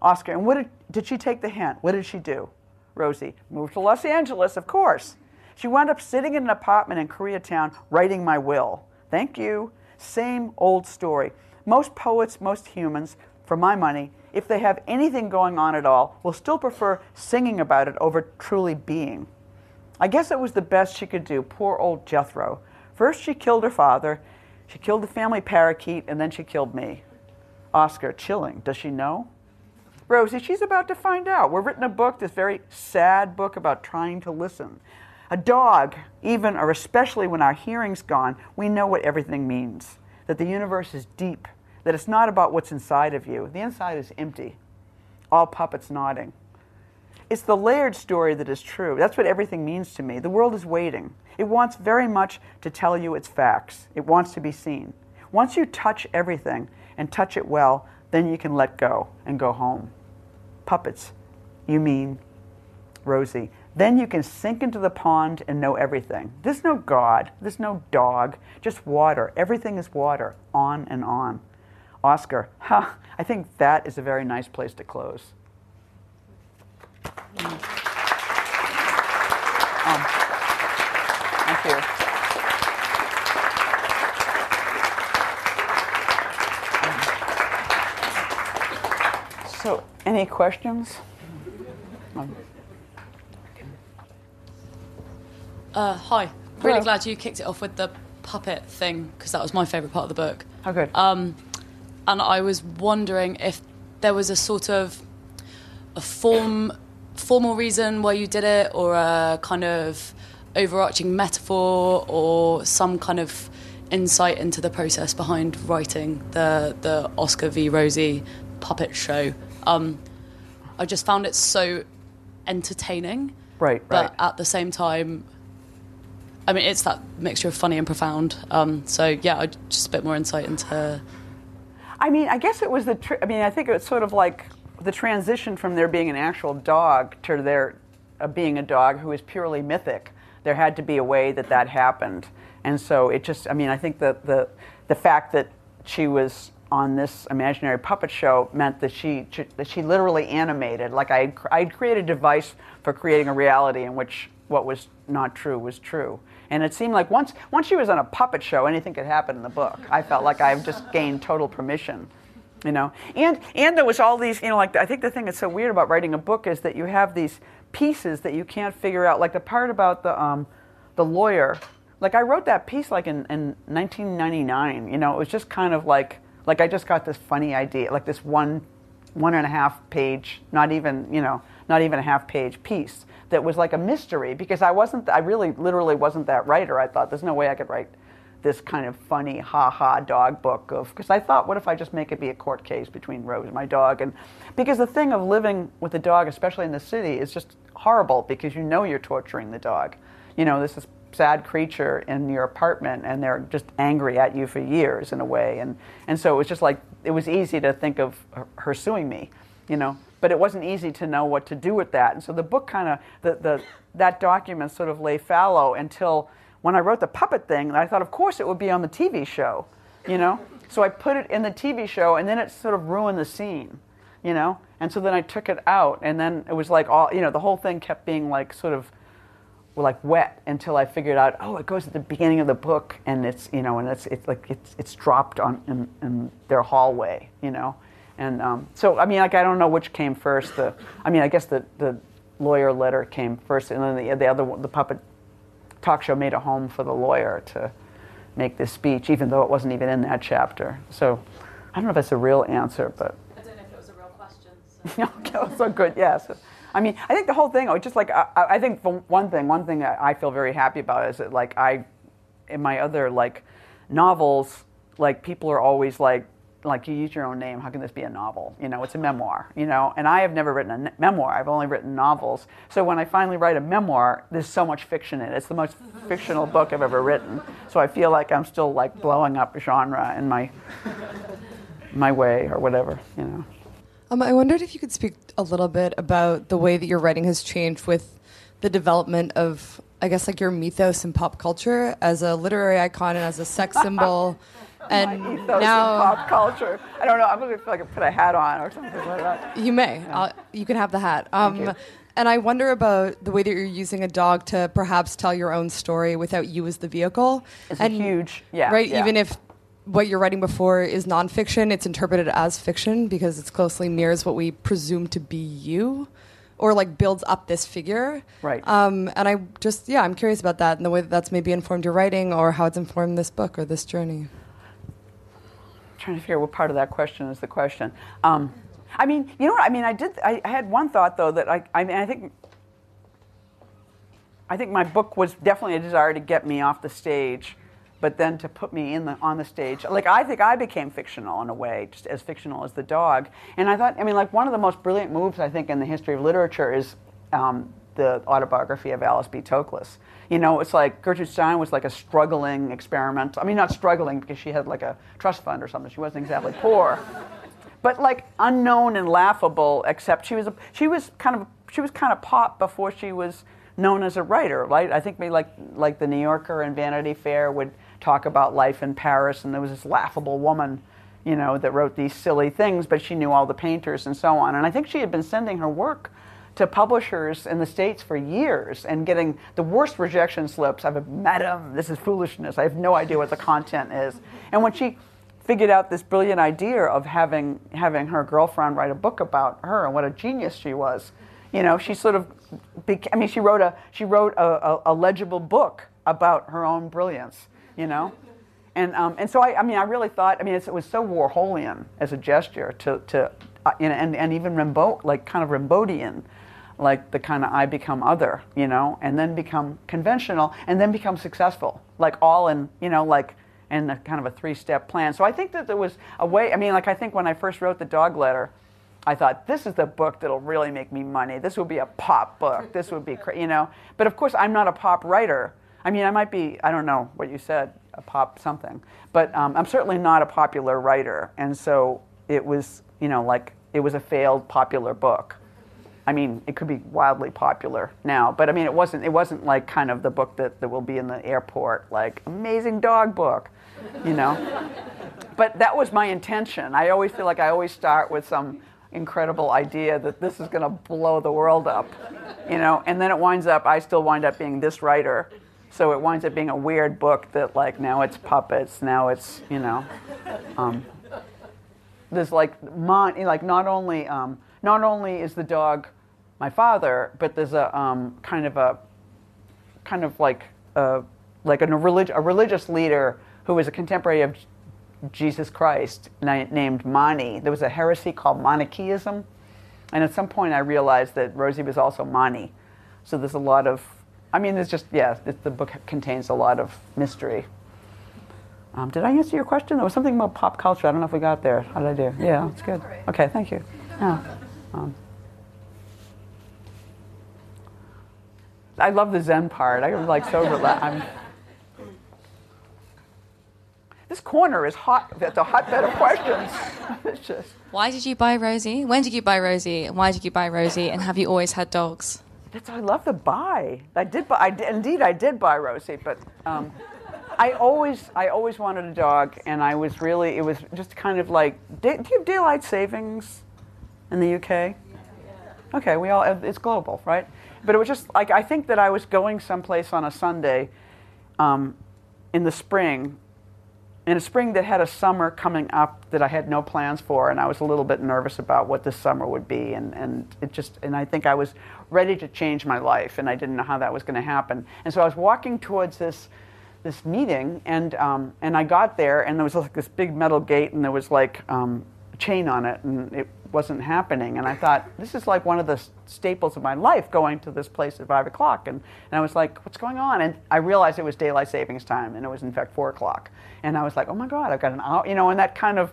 Speaker 5: Oscar, and what did, did she take the hint? What did she do? Rosie, moved to Los Angeles, of course. She wound up sitting in an apartment in Koreatown writing my will. Thank you. Same old story. Most poets, most humans, for my money, if they have anything going on at all, will still prefer singing about it over truly being. I guess it was the best she could do, poor old Jethro. First, she killed her father, she killed the family parakeet, and then she killed me. Oscar, chilling. Does she know? Rosie, she's about to find out. We're written a book, this very sad book about trying to listen. A dog, even or especially when our hearing's gone, we know what everything means. That the universe is deep, that it's not about what's inside of you. The inside is empty, all puppets nodding. It's the layered story that is true. That's what everything means to me. The world is waiting. It wants very much to tell you its facts, it wants to be seen. Once you touch everything and touch it well, then you can let go and go home. Puppets, you mean Rosie. Then you can sink into the pond and know everything. There's no God, there's no dog, just water. Everything is water, on and on. Oscar, huh, *laughs* I think that is a very nice place to close. Um, thank you. So, any questions? Um,
Speaker 1: Uh, hi. Really
Speaker 5: Hello.
Speaker 1: glad you kicked it off with the puppet thing because that was my favourite part of the book.
Speaker 5: How good.
Speaker 1: Um, and I was wondering if there was a sort of a form, formal reason why you did it, or a kind of overarching metaphor, or some kind of insight into the process behind writing the the Oscar v Rosie puppet show. Um, I just found it so entertaining,
Speaker 5: right,
Speaker 1: but
Speaker 5: right.
Speaker 1: at the same time, I mean, it's that mixture of funny and profound. Um, so yeah, I, just a bit more insight into.
Speaker 5: I mean, I guess it was the. Tr- I mean, I think it was sort of like the transition from there being an actual dog to there uh, being a dog who is purely mythic. There had to be a way that that happened, and so it just. I mean, I think that the the fact that she was on this imaginary puppet show meant that she that she literally animated. Like I I'd created a device for creating a reality in which what was not true was true. And it seemed like once once she was on a puppet show, anything could happen in the book. I felt like I've just gained total permission, you know. And and there was all these, you know, like I think the thing that's so weird about writing a book is that you have these pieces that you can't figure out. Like the part about the um, the lawyer. Like I wrote that piece like in, in 1999. You know, it was just kind of like like I just got this funny idea, like this one one and a half page, not even you know, not even a half page piece that was like a mystery because I wasn't, I really literally wasn't that writer. I thought there's no way I could write this kind of funny ha ha dog book of because I thought what if I just make it be a court case between Rose and my dog? And because the thing of living with a dog especially in the city is just horrible because you know you're torturing the dog. You know this is sad creature in your apartment and they're just angry at you for years in a way. And and so it was just like it was easy to think of her, her suing me you know. But it wasn't easy to know what to do with that, and so the book kind of the, the that document sort of lay fallow until when I wrote the puppet thing. I thought, of course, it would be on the TV show, you know. So I put it in the TV show, and then it sort of ruined the scene, you know. And so then I took it out, and then it was like all, you know, the whole thing kept being like sort of like wet until I figured out, oh, it goes at the beginning of the book, and it's, you know, and it's, it's like it's, it's dropped on in, in their hallway, you know. And um, so, I mean, like I don't know which came first. The, I mean, I guess the, the lawyer letter came first, and then the, the other one, the puppet talk show made a home for the lawyer to make this speech, even though it wasn't even in that chapter. So I don't know if that's a real answer, but.
Speaker 1: I don't know if it was a real question. So. *laughs*
Speaker 5: okay, so good, yes. I mean, I think the whole thing, oh, just like, I, I think for one thing, one thing I feel very happy about is that, like, I, in my other, like, novels, like, people are always like, like you use your own name how can this be a novel? You know it's a memoir you know? And i have never written a memoir i've only written novels. So when i finally write a memoir there's so much fiction in it. It's the most fictional book i've ever written. So i feel like i'm still like blowing up genre in my my way or whatever you know?
Speaker 7: Um, i wondered if you could speak a little bit about the way that your writing has changed with the development of i guess like your mythos in pop culture as a literary icon and as a sex symbol *laughs* and ethos now
Speaker 5: pop culture. I don't know. I'm gonna feel like I put a hat on or something like that.
Speaker 7: You may. Yeah. you can have the hat. Um, and I wonder about the way that you're using a dog to perhaps tell your own story without you as the vehicle.
Speaker 5: It's
Speaker 7: and,
Speaker 5: huge, yeah.
Speaker 7: Right.
Speaker 5: Yeah.
Speaker 7: Even if what you're writing before is nonfiction, it's interpreted as fiction because it closely mirrors what we presume to be you or like builds up this figure.
Speaker 5: Right.
Speaker 7: Um, and I just, yeah, I'm curious about that and the way that that's maybe informed your writing or how it's informed this book or this journey
Speaker 5: trying to figure out what part of that question is the question. Um, I mean, you know what? I mean, I did. I, I had one thought though that I, I mean, I think, I think my book was definitely a desire to get me off the stage, but then to put me in the on the stage. Like I think I became fictional in a way, just as fictional as the dog. And I thought, I mean, like one of the most brilliant moves I think in the history of literature is um, the autobiography of Alice B. Toklas. You know, it's like Gertrude Stein was like a struggling experiment. I mean, not struggling because she had like a trust fund or something. She wasn't exactly poor, *laughs* but like unknown and laughable. Except she was a, she was kind of she was kind of pop before she was known as a writer. Right? I think maybe like like the New Yorker and Vanity Fair would talk about life in Paris, and there was this laughable woman you know, that wrote these silly things, but she knew all the painters and so on. And I think she had been sending her work to publishers in the States for years and getting the worst rejection slips. I've madam, this is foolishness. I have no idea what the content is. And when she figured out this brilliant idea of having, having her girlfriend write a book about her and what a genius she was, you know, she sort of, became, I mean, she wrote, a, she wrote a, a, a legible book about her own brilliance, you know? And, um, and so I, I mean, I really thought, I mean, it was so Warholian as a gesture to, to uh, and, and even Rimbaud, like kind of Rimbaudian like the kind of I become other, you know, and then become conventional and then become successful, like all in, you know, like in a kind of a three step plan. So I think that there was a way, I mean, like I think when I first wrote the dog letter, I thought, this is the book that'll really make me money. This will be a pop book. This would be, you know. But of course, I'm not a pop writer. I mean, I might be, I don't know what you said, a pop something. But um, I'm certainly not a popular writer. And so it was, you know, like it was a failed popular book. I mean, it could be wildly popular now, but I mean, it wasn't. It wasn't like kind of the book that, that will be in the airport, like amazing dog book, you know. but that was my intention. I always feel like I always start with some incredible idea that this is going to blow the world up, you know, and then it winds up. I still wind up being this writer, so it winds up being a weird book that like now it's puppets, now it's you know. Um, there's like mon- like not only um, not only is the dog my father, but there's a um, kind of a kind of like a, like a, relig- a religious leader who was a contemporary of Jesus Christ named Mani. There was a heresy called Manichaeism, and at some point I realized that Rosie was also Mani. So there's a lot of, I mean, there's just yeah, the book contains a lot of mystery. Um, did I answer your question? There was something about pop culture. I don't know if we got there. How did I do? Yeah, it's good. Okay, thank you. Yeah. Um, I love the Zen part. I'm like so relaxed. *laughs* this corner is hot. That's a hotbed of questions. *laughs* it's just.
Speaker 8: Why did you buy Rosie? When did you buy Rosie? And why did you buy Rosie? And have you always had dogs?
Speaker 5: That's I love the buy. I did buy. I did, indeed, I did buy Rosie, but um, I always, I always wanted a dog, and I was really, it was just kind of like, do you have daylight savings in the UK? Okay, we all, it's global, right? But it was just like I think that I was going someplace on a Sunday um, in the spring, in a spring that had a summer coming up that I had no plans for, and I was a little bit nervous about what this summer would be, and, and it just, and I think I was ready to change my life, and I didn't know how that was going to happen, and so I was walking towards this this meeting, and um, and I got there, and there was like this big metal gate, and there was like um, a chain on it, and it wasn't happening. And I thought, this is like one of the staples of my life, going to this place at five o'clock. And, and I was like, what's going on? And I realized it was daylight savings time, and it was in fact four o'clock. And I was like, oh my God, I've got an hour, you know, and that kind of,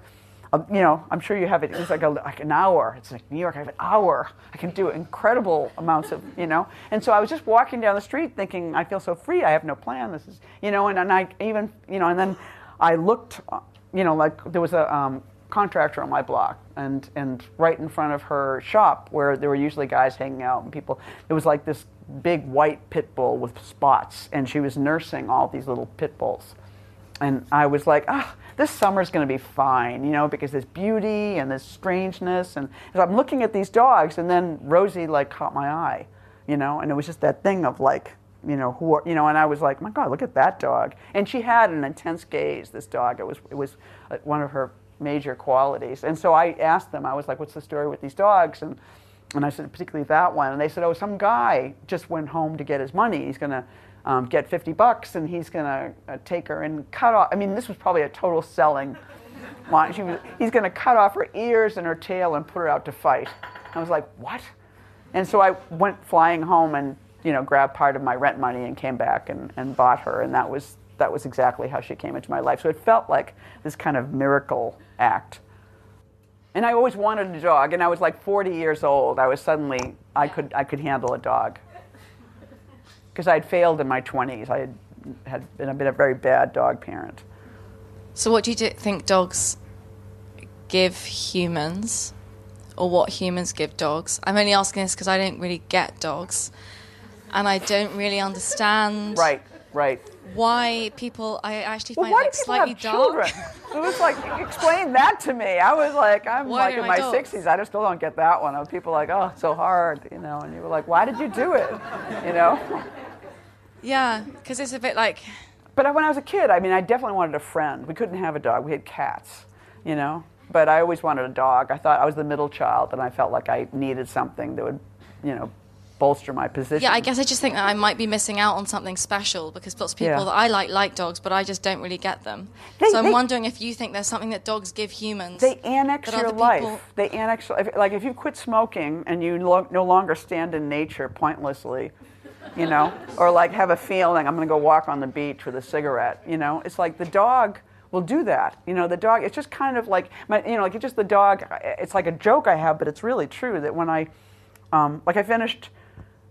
Speaker 5: uh, you know, I'm sure you have it. It's like, a, like an hour. It's like New York. I have an hour. I can do incredible amounts of, you know. And so I was just walking down the street, thinking, I feel so free. I have no plan. This is, you know. And, and I even, you know, and then I looked, uh, you know, like there was a um, contractor on my block, and and right in front of her shop, where there were usually guys hanging out and people, it was like this big white pit bull with spots, and she was nursing all these little pit bulls, and I was like, ah. This summer's going to be fine, you know, because there's beauty and there's strangeness, and so I'm looking at these dogs, and then Rosie like caught my eye, you know, and it was just that thing of like, you know, who are, you know, and I was like, my God, look at that dog. And she had an intense gaze, this dog. It was, it was uh, one of her major qualities. And so I asked them, I was like, what's the story with these dogs? And, and I said, particularly that one. And they said, oh, some guy just went home to get his money. He's going to um, get 50 bucks and he's going to uh, take her and cut off. I mean, this was probably a total selling line. Was, he's going to cut off her ears and her tail and put her out to fight. I was like, what? And so I went flying home and, you know, grabbed part of my rent money and came back and, and bought her. And that was that was exactly how she came into my life. So it felt like this kind of miracle act. And I always wanted a dog, and I was like 40 years old. I was suddenly, I could, I could handle a dog. Because I had failed in my 20s. I had, had been, been a very bad dog parent.
Speaker 8: So, what do you think dogs give humans, or what humans give dogs? I'm only asking this because I don't really get dogs, and I don't really understand.
Speaker 5: Right, right
Speaker 8: why people I actually
Speaker 5: well,
Speaker 8: find
Speaker 5: why
Speaker 8: like
Speaker 5: do people
Speaker 8: slightly
Speaker 5: have
Speaker 8: dark.
Speaker 5: children? *laughs* it was like explain that to me. I was like, I'm
Speaker 8: Why
Speaker 5: like in my sixties. I just still don't get that one. Of people like, oh, it's so hard, you know. And you were like, why did you do it, you know? *laughs*
Speaker 8: Yeah, because it's a bit like.
Speaker 5: But when I was a kid, I mean, I definitely wanted a friend. We couldn't have a dog. We had cats, you know. But I always wanted a dog. I thought I was the middle child, and I felt like I needed something that would, you know, bolster my position.
Speaker 8: Yeah, I guess I just think that I might be missing out on something special because lots of people yeah. that I like like dogs, but I just don't really get them. They, so I'm they, wondering if you think there's something that dogs give humans.
Speaker 5: They annex your life. They annex like if you quit smoking and you lo- no longer stand in nature pointlessly, you know, or like have a feeling I'm going to go walk on the beach with a cigarette. You know, it's like the dog will do that. You know, the dog. It's just kind of like my, you know, like it's just the dog. It's like a joke I have, but it's really true that when I, um, like I finished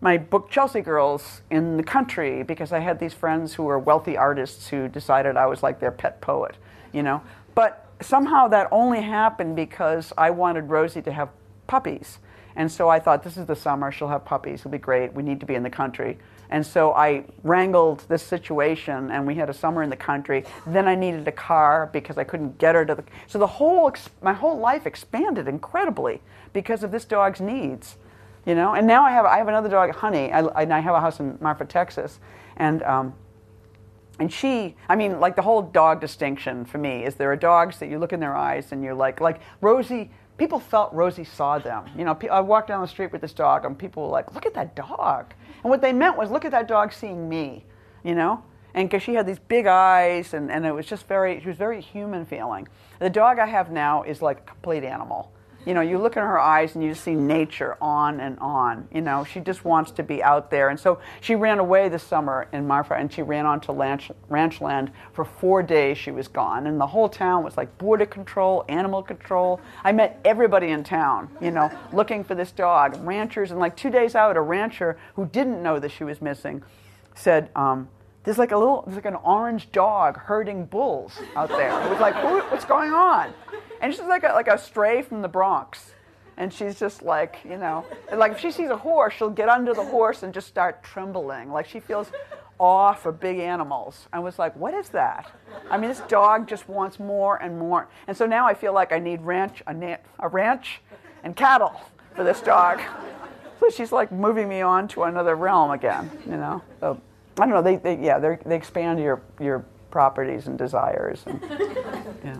Speaker 5: my book Chelsea Girls in the country because I had these friends who were wealthy artists who decided I was like their pet poet, you know. But somehow that only happened because I wanted Rosie to have puppies. And so I thought, this is the summer, she'll have puppies, it'll be great, we need to be in the country. And so I wrangled this situation, and we had a summer in the country. Then I needed a car because I couldn't get her to the. So the whole, my whole life expanded incredibly because of this dog's needs you know. And now I have I have another dog, Honey. I, I have a house in Marfa, Texas, and um, and she, I mean, like the whole dog distinction for me is there are dogs that you look in their eyes and you're like, like Rosie. People felt Rosie saw them. You know, I walked down the street with this dog, and people were like, "Look at that dog," and what they meant was, "Look at that dog seeing me," you know. And because she had these big eyes, and, and it was just very, she was very human feeling. The dog I have now is like a complete animal you know, you look in her eyes and you see nature on and on. You know, she just wants to be out there. And so she ran away this summer in Marfa and she ran onto ranch, ranch land for four days. She was gone. And the whole town was like border control, animal control. I met everybody in town, you know, *laughs* looking for this dog. Ranchers, and like two days out, a rancher who didn't know that she was missing said, um, there's like a little, there's like an orange dog herding bulls out there. It was like, what's going on? And she's like a, like a stray from the Bronx. And she's just like, you know, like if she sees a horse, she'll get under the horse and just start trembling. Like she feels awe for big animals. I was like, what is that? I mean, this dog just wants more and more. And so now I feel like I need ranch, a, na- a ranch and cattle for this dog. So she's like moving me on to another realm again, you know. So I don't know. They, they yeah, they expand your your properties and desires. And, yeah.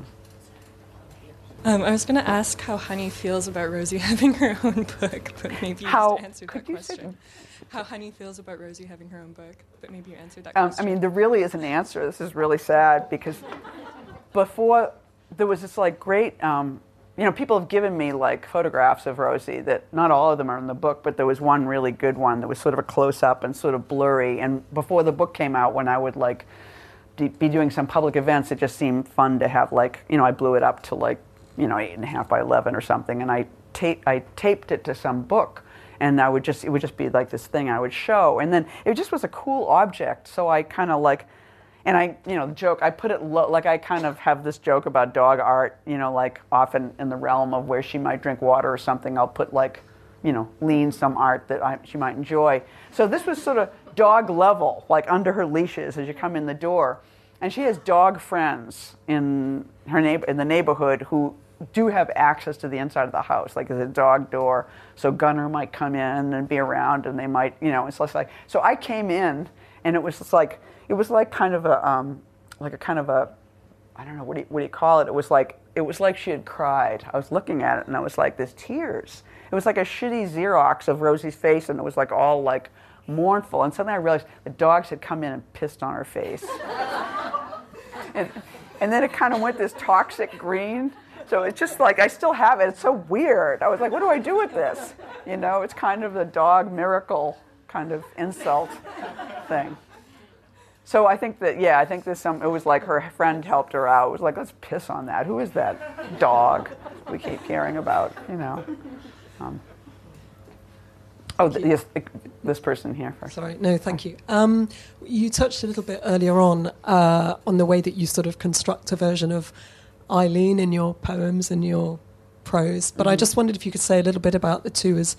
Speaker 9: Um, I was going to ask how Honey feels about Rosie *laughs* having her own book, but maybe you
Speaker 5: how,
Speaker 9: just answered that question. How Honey feels about Rosie having her own book, but maybe you answered that
Speaker 5: um,
Speaker 9: question.
Speaker 5: I mean, there really is an answer. This is really sad because before there was this like great, um, you know, people have given me like photographs of Rosie that not all of them are in the book, but there was one really good one that was sort of a close up and sort of blurry. And before the book came out, when I would like be doing some public events, it just seemed fun to have like, you know, I blew it up to like you know, eight and a half by 11 or something. And I, tape, I taped it to some book. And I would just, it would just be like this thing I would show. And then it just was a cool object. So I kind of like, and I, you know, the joke, I put it like I kind of have this joke about dog art, you know, like often in the realm of where she might drink water or something, I'll put like, you know, lean some art that I, she might enjoy. So this was sort of dog level, like under her leashes as you come in the door. And she has dog friends in her neighbor, in the neighborhood who do have access to the inside of the house, like there's a dog door, so Gunner might come in and be around, and they might, you know, it's less like. So I came in, and it was just like it was like kind of a um, like a kind of a I don't know what do you, what do you call it? It was like it was like she had cried. I was looking at it, and I was like, "There's tears." It was like a shitty Xerox of Rosie's face, and it was like all like mournful. And suddenly I realized the dogs had come in and pissed on her face. *laughs* and, and then it kind of went this toxic green. So it's just like I still have it. It's so weird. I was like, what do I do with this? You know, it's kind of the dog miracle kind of insult thing. So I think that yeah, I think this some. It was like her friend helped her out. It was like let's piss on that. Who is that dog we keep hearing about? You know. Um, oh, th- yes, this person here first.
Speaker 10: Sorry, no, thank you. Um, you touched a little bit earlier on uh, on the way that you sort of construct a version of Eileen in your poems and your prose. But mm-hmm. I just wondered if you could say a little bit about the two as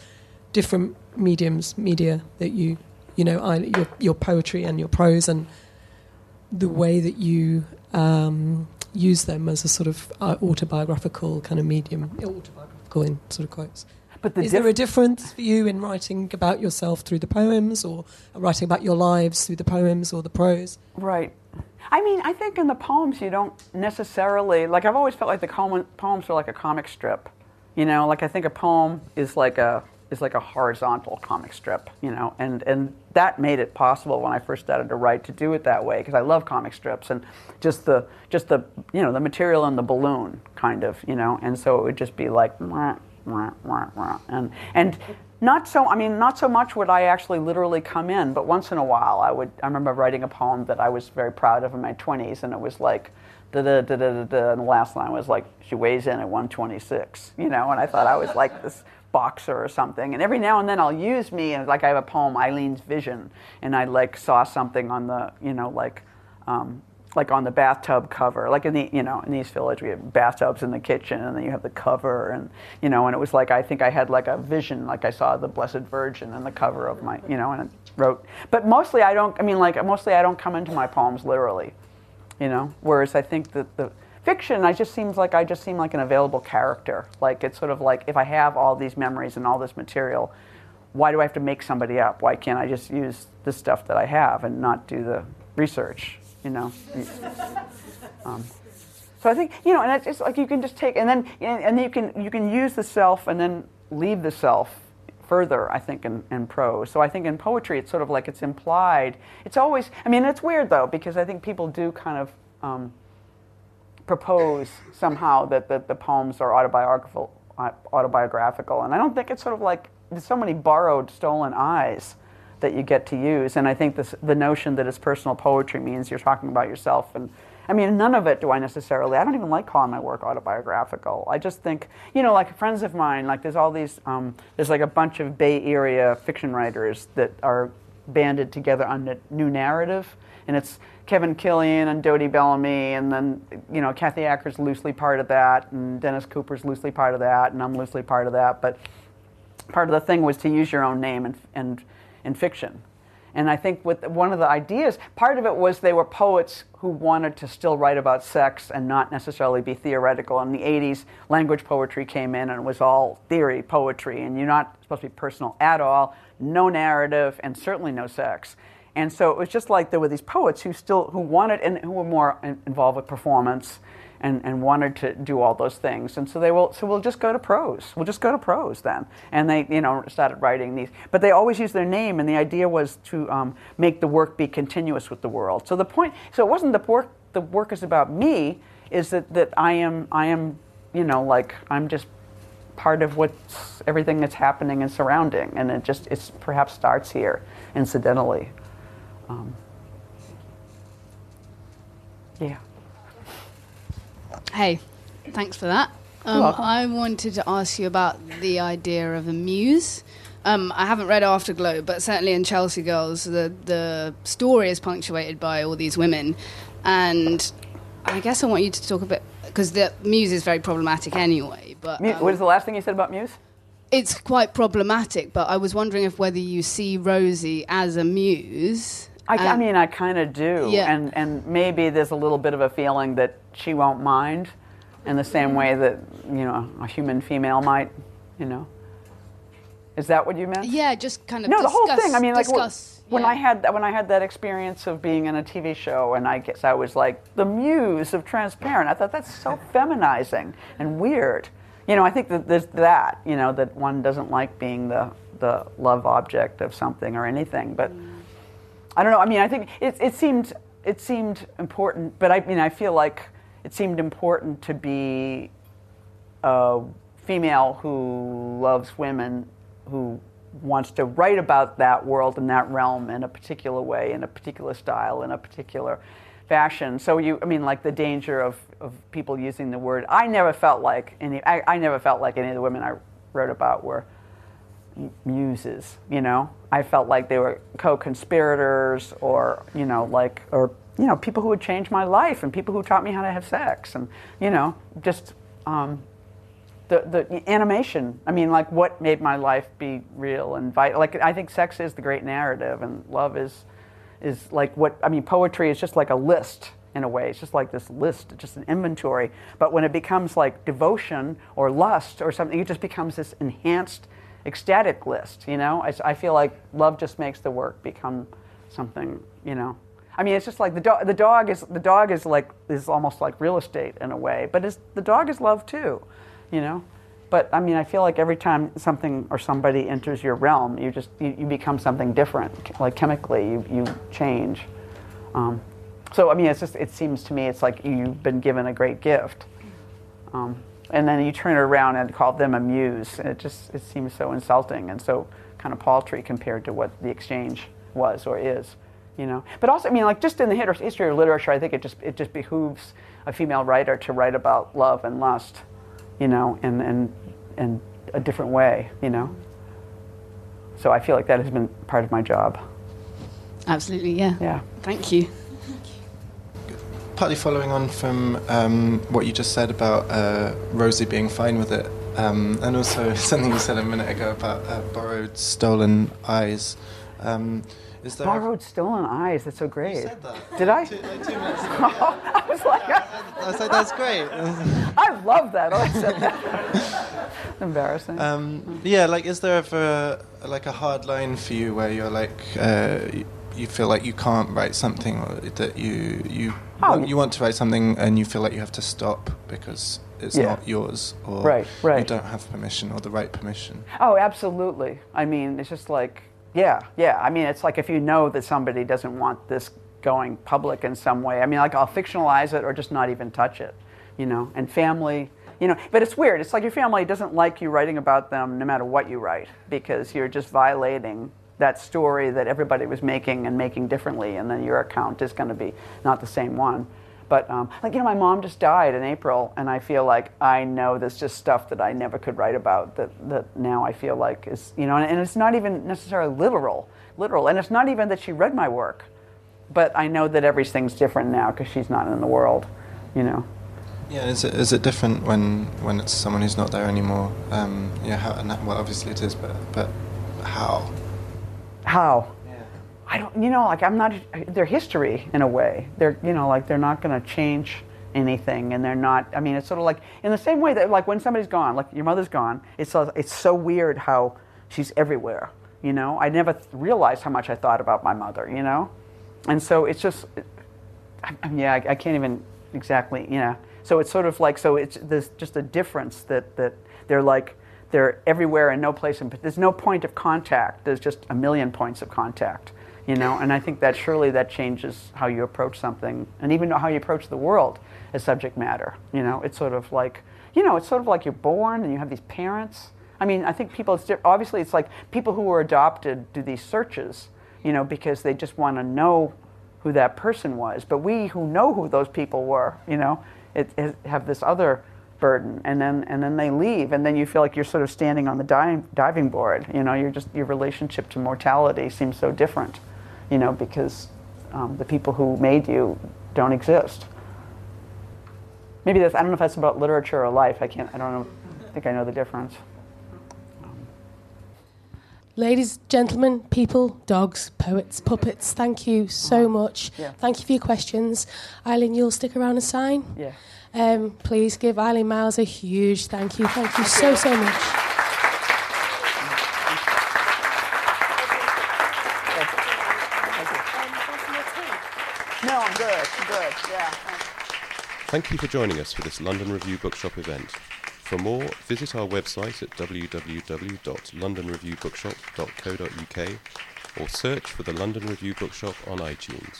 Speaker 10: different mediums, media that you, you know, I, your, your poetry and your prose, and the way that you um, use them as a sort of uh, autobiographical kind of medium, autobiographical in sort of quotes. But the is diff- there a difference for you in writing about yourself through the poems, or writing about your lives through the poems or the prose?
Speaker 5: Right. I mean, I think in the poems you don't necessarily like. I've always felt like the poems are like a comic strip. You know, like I think a poem is like a is like a horizontal comic strip. You know, and and that made it possible when I first started to write to do it that way because I love comic strips and just the just the you know the material and the balloon kind of you know, and so it would just be like. And and not so, I mean, not so much would I actually literally come in, but once in a while I would, I remember writing a poem that I was very proud of in my 20s, and it was like, da da da da da, and the last line was like, she weighs in at 126, you know, and I thought I was like this boxer or something. And every now and then I'll use me, and like I have a poem, Eileen's Vision, and I like saw something on the, you know, like, um, like on the bathtub cover, like in the you know in East Village we have bathtubs in the kitchen, and then you have the cover, and you know, and it was like I think I had like a vision, like I saw the Blessed Virgin on the cover of my you know, and it wrote. But mostly I don't. I mean, like mostly I don't come into my poems literally, you know. Whereas I think that the fiction, I just seems like I just seem like an available character. Like it's sort of like if I have all these memories and all this material, why do I have to make somebody up? Why can't I just use the stuff that I have and not do the research? You know. Um, so I think you know, and it's just like you can just take, and then and then you can you can use the self and then leave the self further. I think in, in prose. So I think in poetry, it's sort of like it's implied. It's always. I mean, it's weird though because I think people do kind of. Um, propose somehow that, that the poems are autobiographical, autobiographical, and I don't think it's sort of like there's so many borrowed, stolen eyes that you get to use. And I think this, the notion that it's personal poetry means you're talking about yourself. And I mean, none of it do I necessarily, I don't even like calling my work autobiographical. I just think, you know, like friends of mine, like there's all these, um, there's like a bunch of Bay Area fiction writers that are banded together on the new narrative. and it's Kevin Killian and Dodie Bellamy, and then you know Kathy Acker's loosely part of that, and Dennis Cooper's loosely part of that, and I'm loosely part of that. But part of the thing was to use your own name and and in fiction. And I think with one of the ideas, part of it was they were poets who wanted to still write about sex and not necessarily be theoretical. In the 80s, language poetry came in and it was all theory poetry, and you're not supposed to be personal at all, no narrative, and certainly no sex. And so it was just like there were these poets who still who wanted and who were more involved with performance and, and wanted to do all those things. And so they will, so we'll just go to prose. We'll just go to prose then. And they, you know, started writing these. But they always used their name, and the idea was to um, make the work be continuous with the world. So the point, so it wasn't the work, the work is about me, is that, that I am, I am, you know, like, I'm just part of what's, everything that's happening and surrounding. And it just, it's perhaps starts here, incidentally. Um, yeah.
Speaker 11: Hey, thanks for that. Um, I wanted to ask you about the idea of a muse. Um, I haven't read Afterglow, but certainly in Chelsea Girls, the the story is punctuated by all these women, and I guess I want you to talk a bit because the muse is very problematic anyway. But
Speaker 5: um, what is the last thing you said about muse?
Speaker 11: It's quite problematic, but I was wondering if whether you see Rosie as a muse.
Speaker 5: I, I um, mean, I kind of do,
Speaker 11: Yeah.
Speaker 5: and and maybe there's a little bit of a feeling that she won't mind, in the same mm-hmm. way that you know a human female might, you know. Is that what you meant?
Speaker 11: Yeah, just kind of
Speaker 5: no, the whole thing. I mean, like
Speaker 11: discuss,
Speaker 5: when
Speaker 11: yeah.
Speaker 5: I had when I had that experience of being in a TV show, and I guess I was like the muse of transparent. I thought that's so feminizing and weird. You know, I think that there's that. You know, that one doesn't like being the the love object of something or anything. But mm. I don't know. I mean, I think it it seemed it seemed important, but I mean, I feel like it seemed important to be a female who loves women, who wants to write about that world and that realm in a particular way, in a particular style, in a particular fashion. So you, I mean, like the danger of, of people using the word. I never felt like any. I, I never felt like any of the women I wrote about were muses. You know, I felt like they were co-conspirators, or you know, like or you know, people who would change my life and people who taught me how to have sex, and you know, just. Um, the, the animation. I mean, like what made my life be real and vital. Like I think sex is the great narrative, and love is is like what I mean. Poetry is just like a list in a way. It's just like this list, just an inventory. But when it becomes like devotion or lust or something, it just becomes this enhanced, ecstatic list. You know, I, I feel like love just makes the work become something. You know. I mean, it's just like the dog. The dog is the dog is like is almost like real estate in a way, but it's, the dog is love too you know but i mean i feel like every time something or somebody enters your realm you just you, you become something different like chemically you, you change um, so i mean it's just it seems to me it's like you've been given a great gift um, and then you turn it around and call them a muse and it just it seems so insulting and so kind of paltry compared to what the exchange was or is you know but also i mean like just in the history of literature i think it just it just behooves a female writer to write about love and lust you know, in, in, in a different way, you know. So I feel like that has been part of my job.
Speaker 11: Absolutely, yeah.
Speaker 5: Yeah.
Speaker 11: Thank you.
Speaker 12: Partly following on from um, what you just said about uh, Rosie being fine with it, um, and also *laughs* something you said a minute ago about uh, borrowed, stolen eyes. Um, is there
Speaker 5: Borrowed stolen eyes. That's so great.
Speaker 12: said that.
Speaker 5: Did I? *laughs*
Speaker 12: Two, like two minutes *laughs* ago.
Speaker 5: I was like,
Speaker 12: I was like, that's great.
Speaker 5: I love that. Oh, I said that. Embarrassing.
Speaker 12: Um, yeah, like, is there ever a, like a hard line for you where you're like, uh, you, feel like you can't write something, or that you you
Speaker 5: Oh.
Speaker 12: want, you want to write something and you feel like you have to stop because it's
Speaker 5: Yeah.
Speaker 12: not yours, or
Speaker 5: Right, right.
Speaker 12: you don't have permission or the right permission.
Speaker 5: Oh, absolutely. I mean, it's just like, yeah, yeah. I mean, it's like if you know that somebody doesn't want this going public in some way. I mean, like I'll fictionalize it or just not even touch it, you know. And family, you know. But it's weird. It's like your family doesn't like you writing about them no matter what you write because you're just violating that story that everybody was making and making differently, and then your account is going to be not the same one. But um, like you know, my mom just died in April, and I feel like I know there's just stuff that I never could write about that that now I feel like is you know, and, and it's not even necessarily literal, literal, and it's not even that she read my work, but I know that everything's different now because she's not in the world, you know.
Speaker 12: Yeah, is it is it different when when it's someone who's not there anymore? Um, yeah, how, well, obviously it is, but but how?
Speaker 5: How? I don't, you know, like I'm not, they're history in a way. They're, you know, like they're not going to change anything and they're not, I mean, it's sort of like, in the same way that like when somebody's gone, like your mother's gone, it's so, it's so weird how she's everywhere, you know? I never th- realized how much I thought about my mother, you know? And so it's just, I, I- yeah, I, I can't even exactly, yeah. So it's sort of like, so it's, there's just a difference that, that they're like, they're everywhere and no place, in, there's no point of contact. There's just a million points of contact, you know? And I think that surely that changes how you approach something and even how you approach the world as subject matter, you know? It's sort of like, you know, it's sort of like you're born and you have these parents. I mean, I think people, it's, obviously it's like people who were adopted do these searches, you know, because they just want to know who that person was. But we who know who those people were, you know, it, it have this other burden, and then and then they leave, and then you feel like you're sort of standing on the diving diving board. You know, you're just your relationship to mortality seems so different, you know, because um, the people who made you don't exist. Maybe that's I don't know if that's about literature or life. I can't. I don't know. I think I know the difference.
Speaker 4: Ladies, gentlemen, people, dogs, poets, puppets, thank you so much.
Speaker 5: Yeah.
Speaker 4: Thank you for your questions. Eileen, you'll stick around and sign?
Speaker 5: Yeah.
Speaker 4: Um, please give Eileen Myles a huge thank you. Thank you so, so much.
Speaker 5: No, I'm good. Good. Yeah.
Speaker 3: Thank you for joining us for this London Review Bookshop event. For more, visit our website at www.londonreviewbookshop.co.uk or search for the London Review Bookshop on iTunes.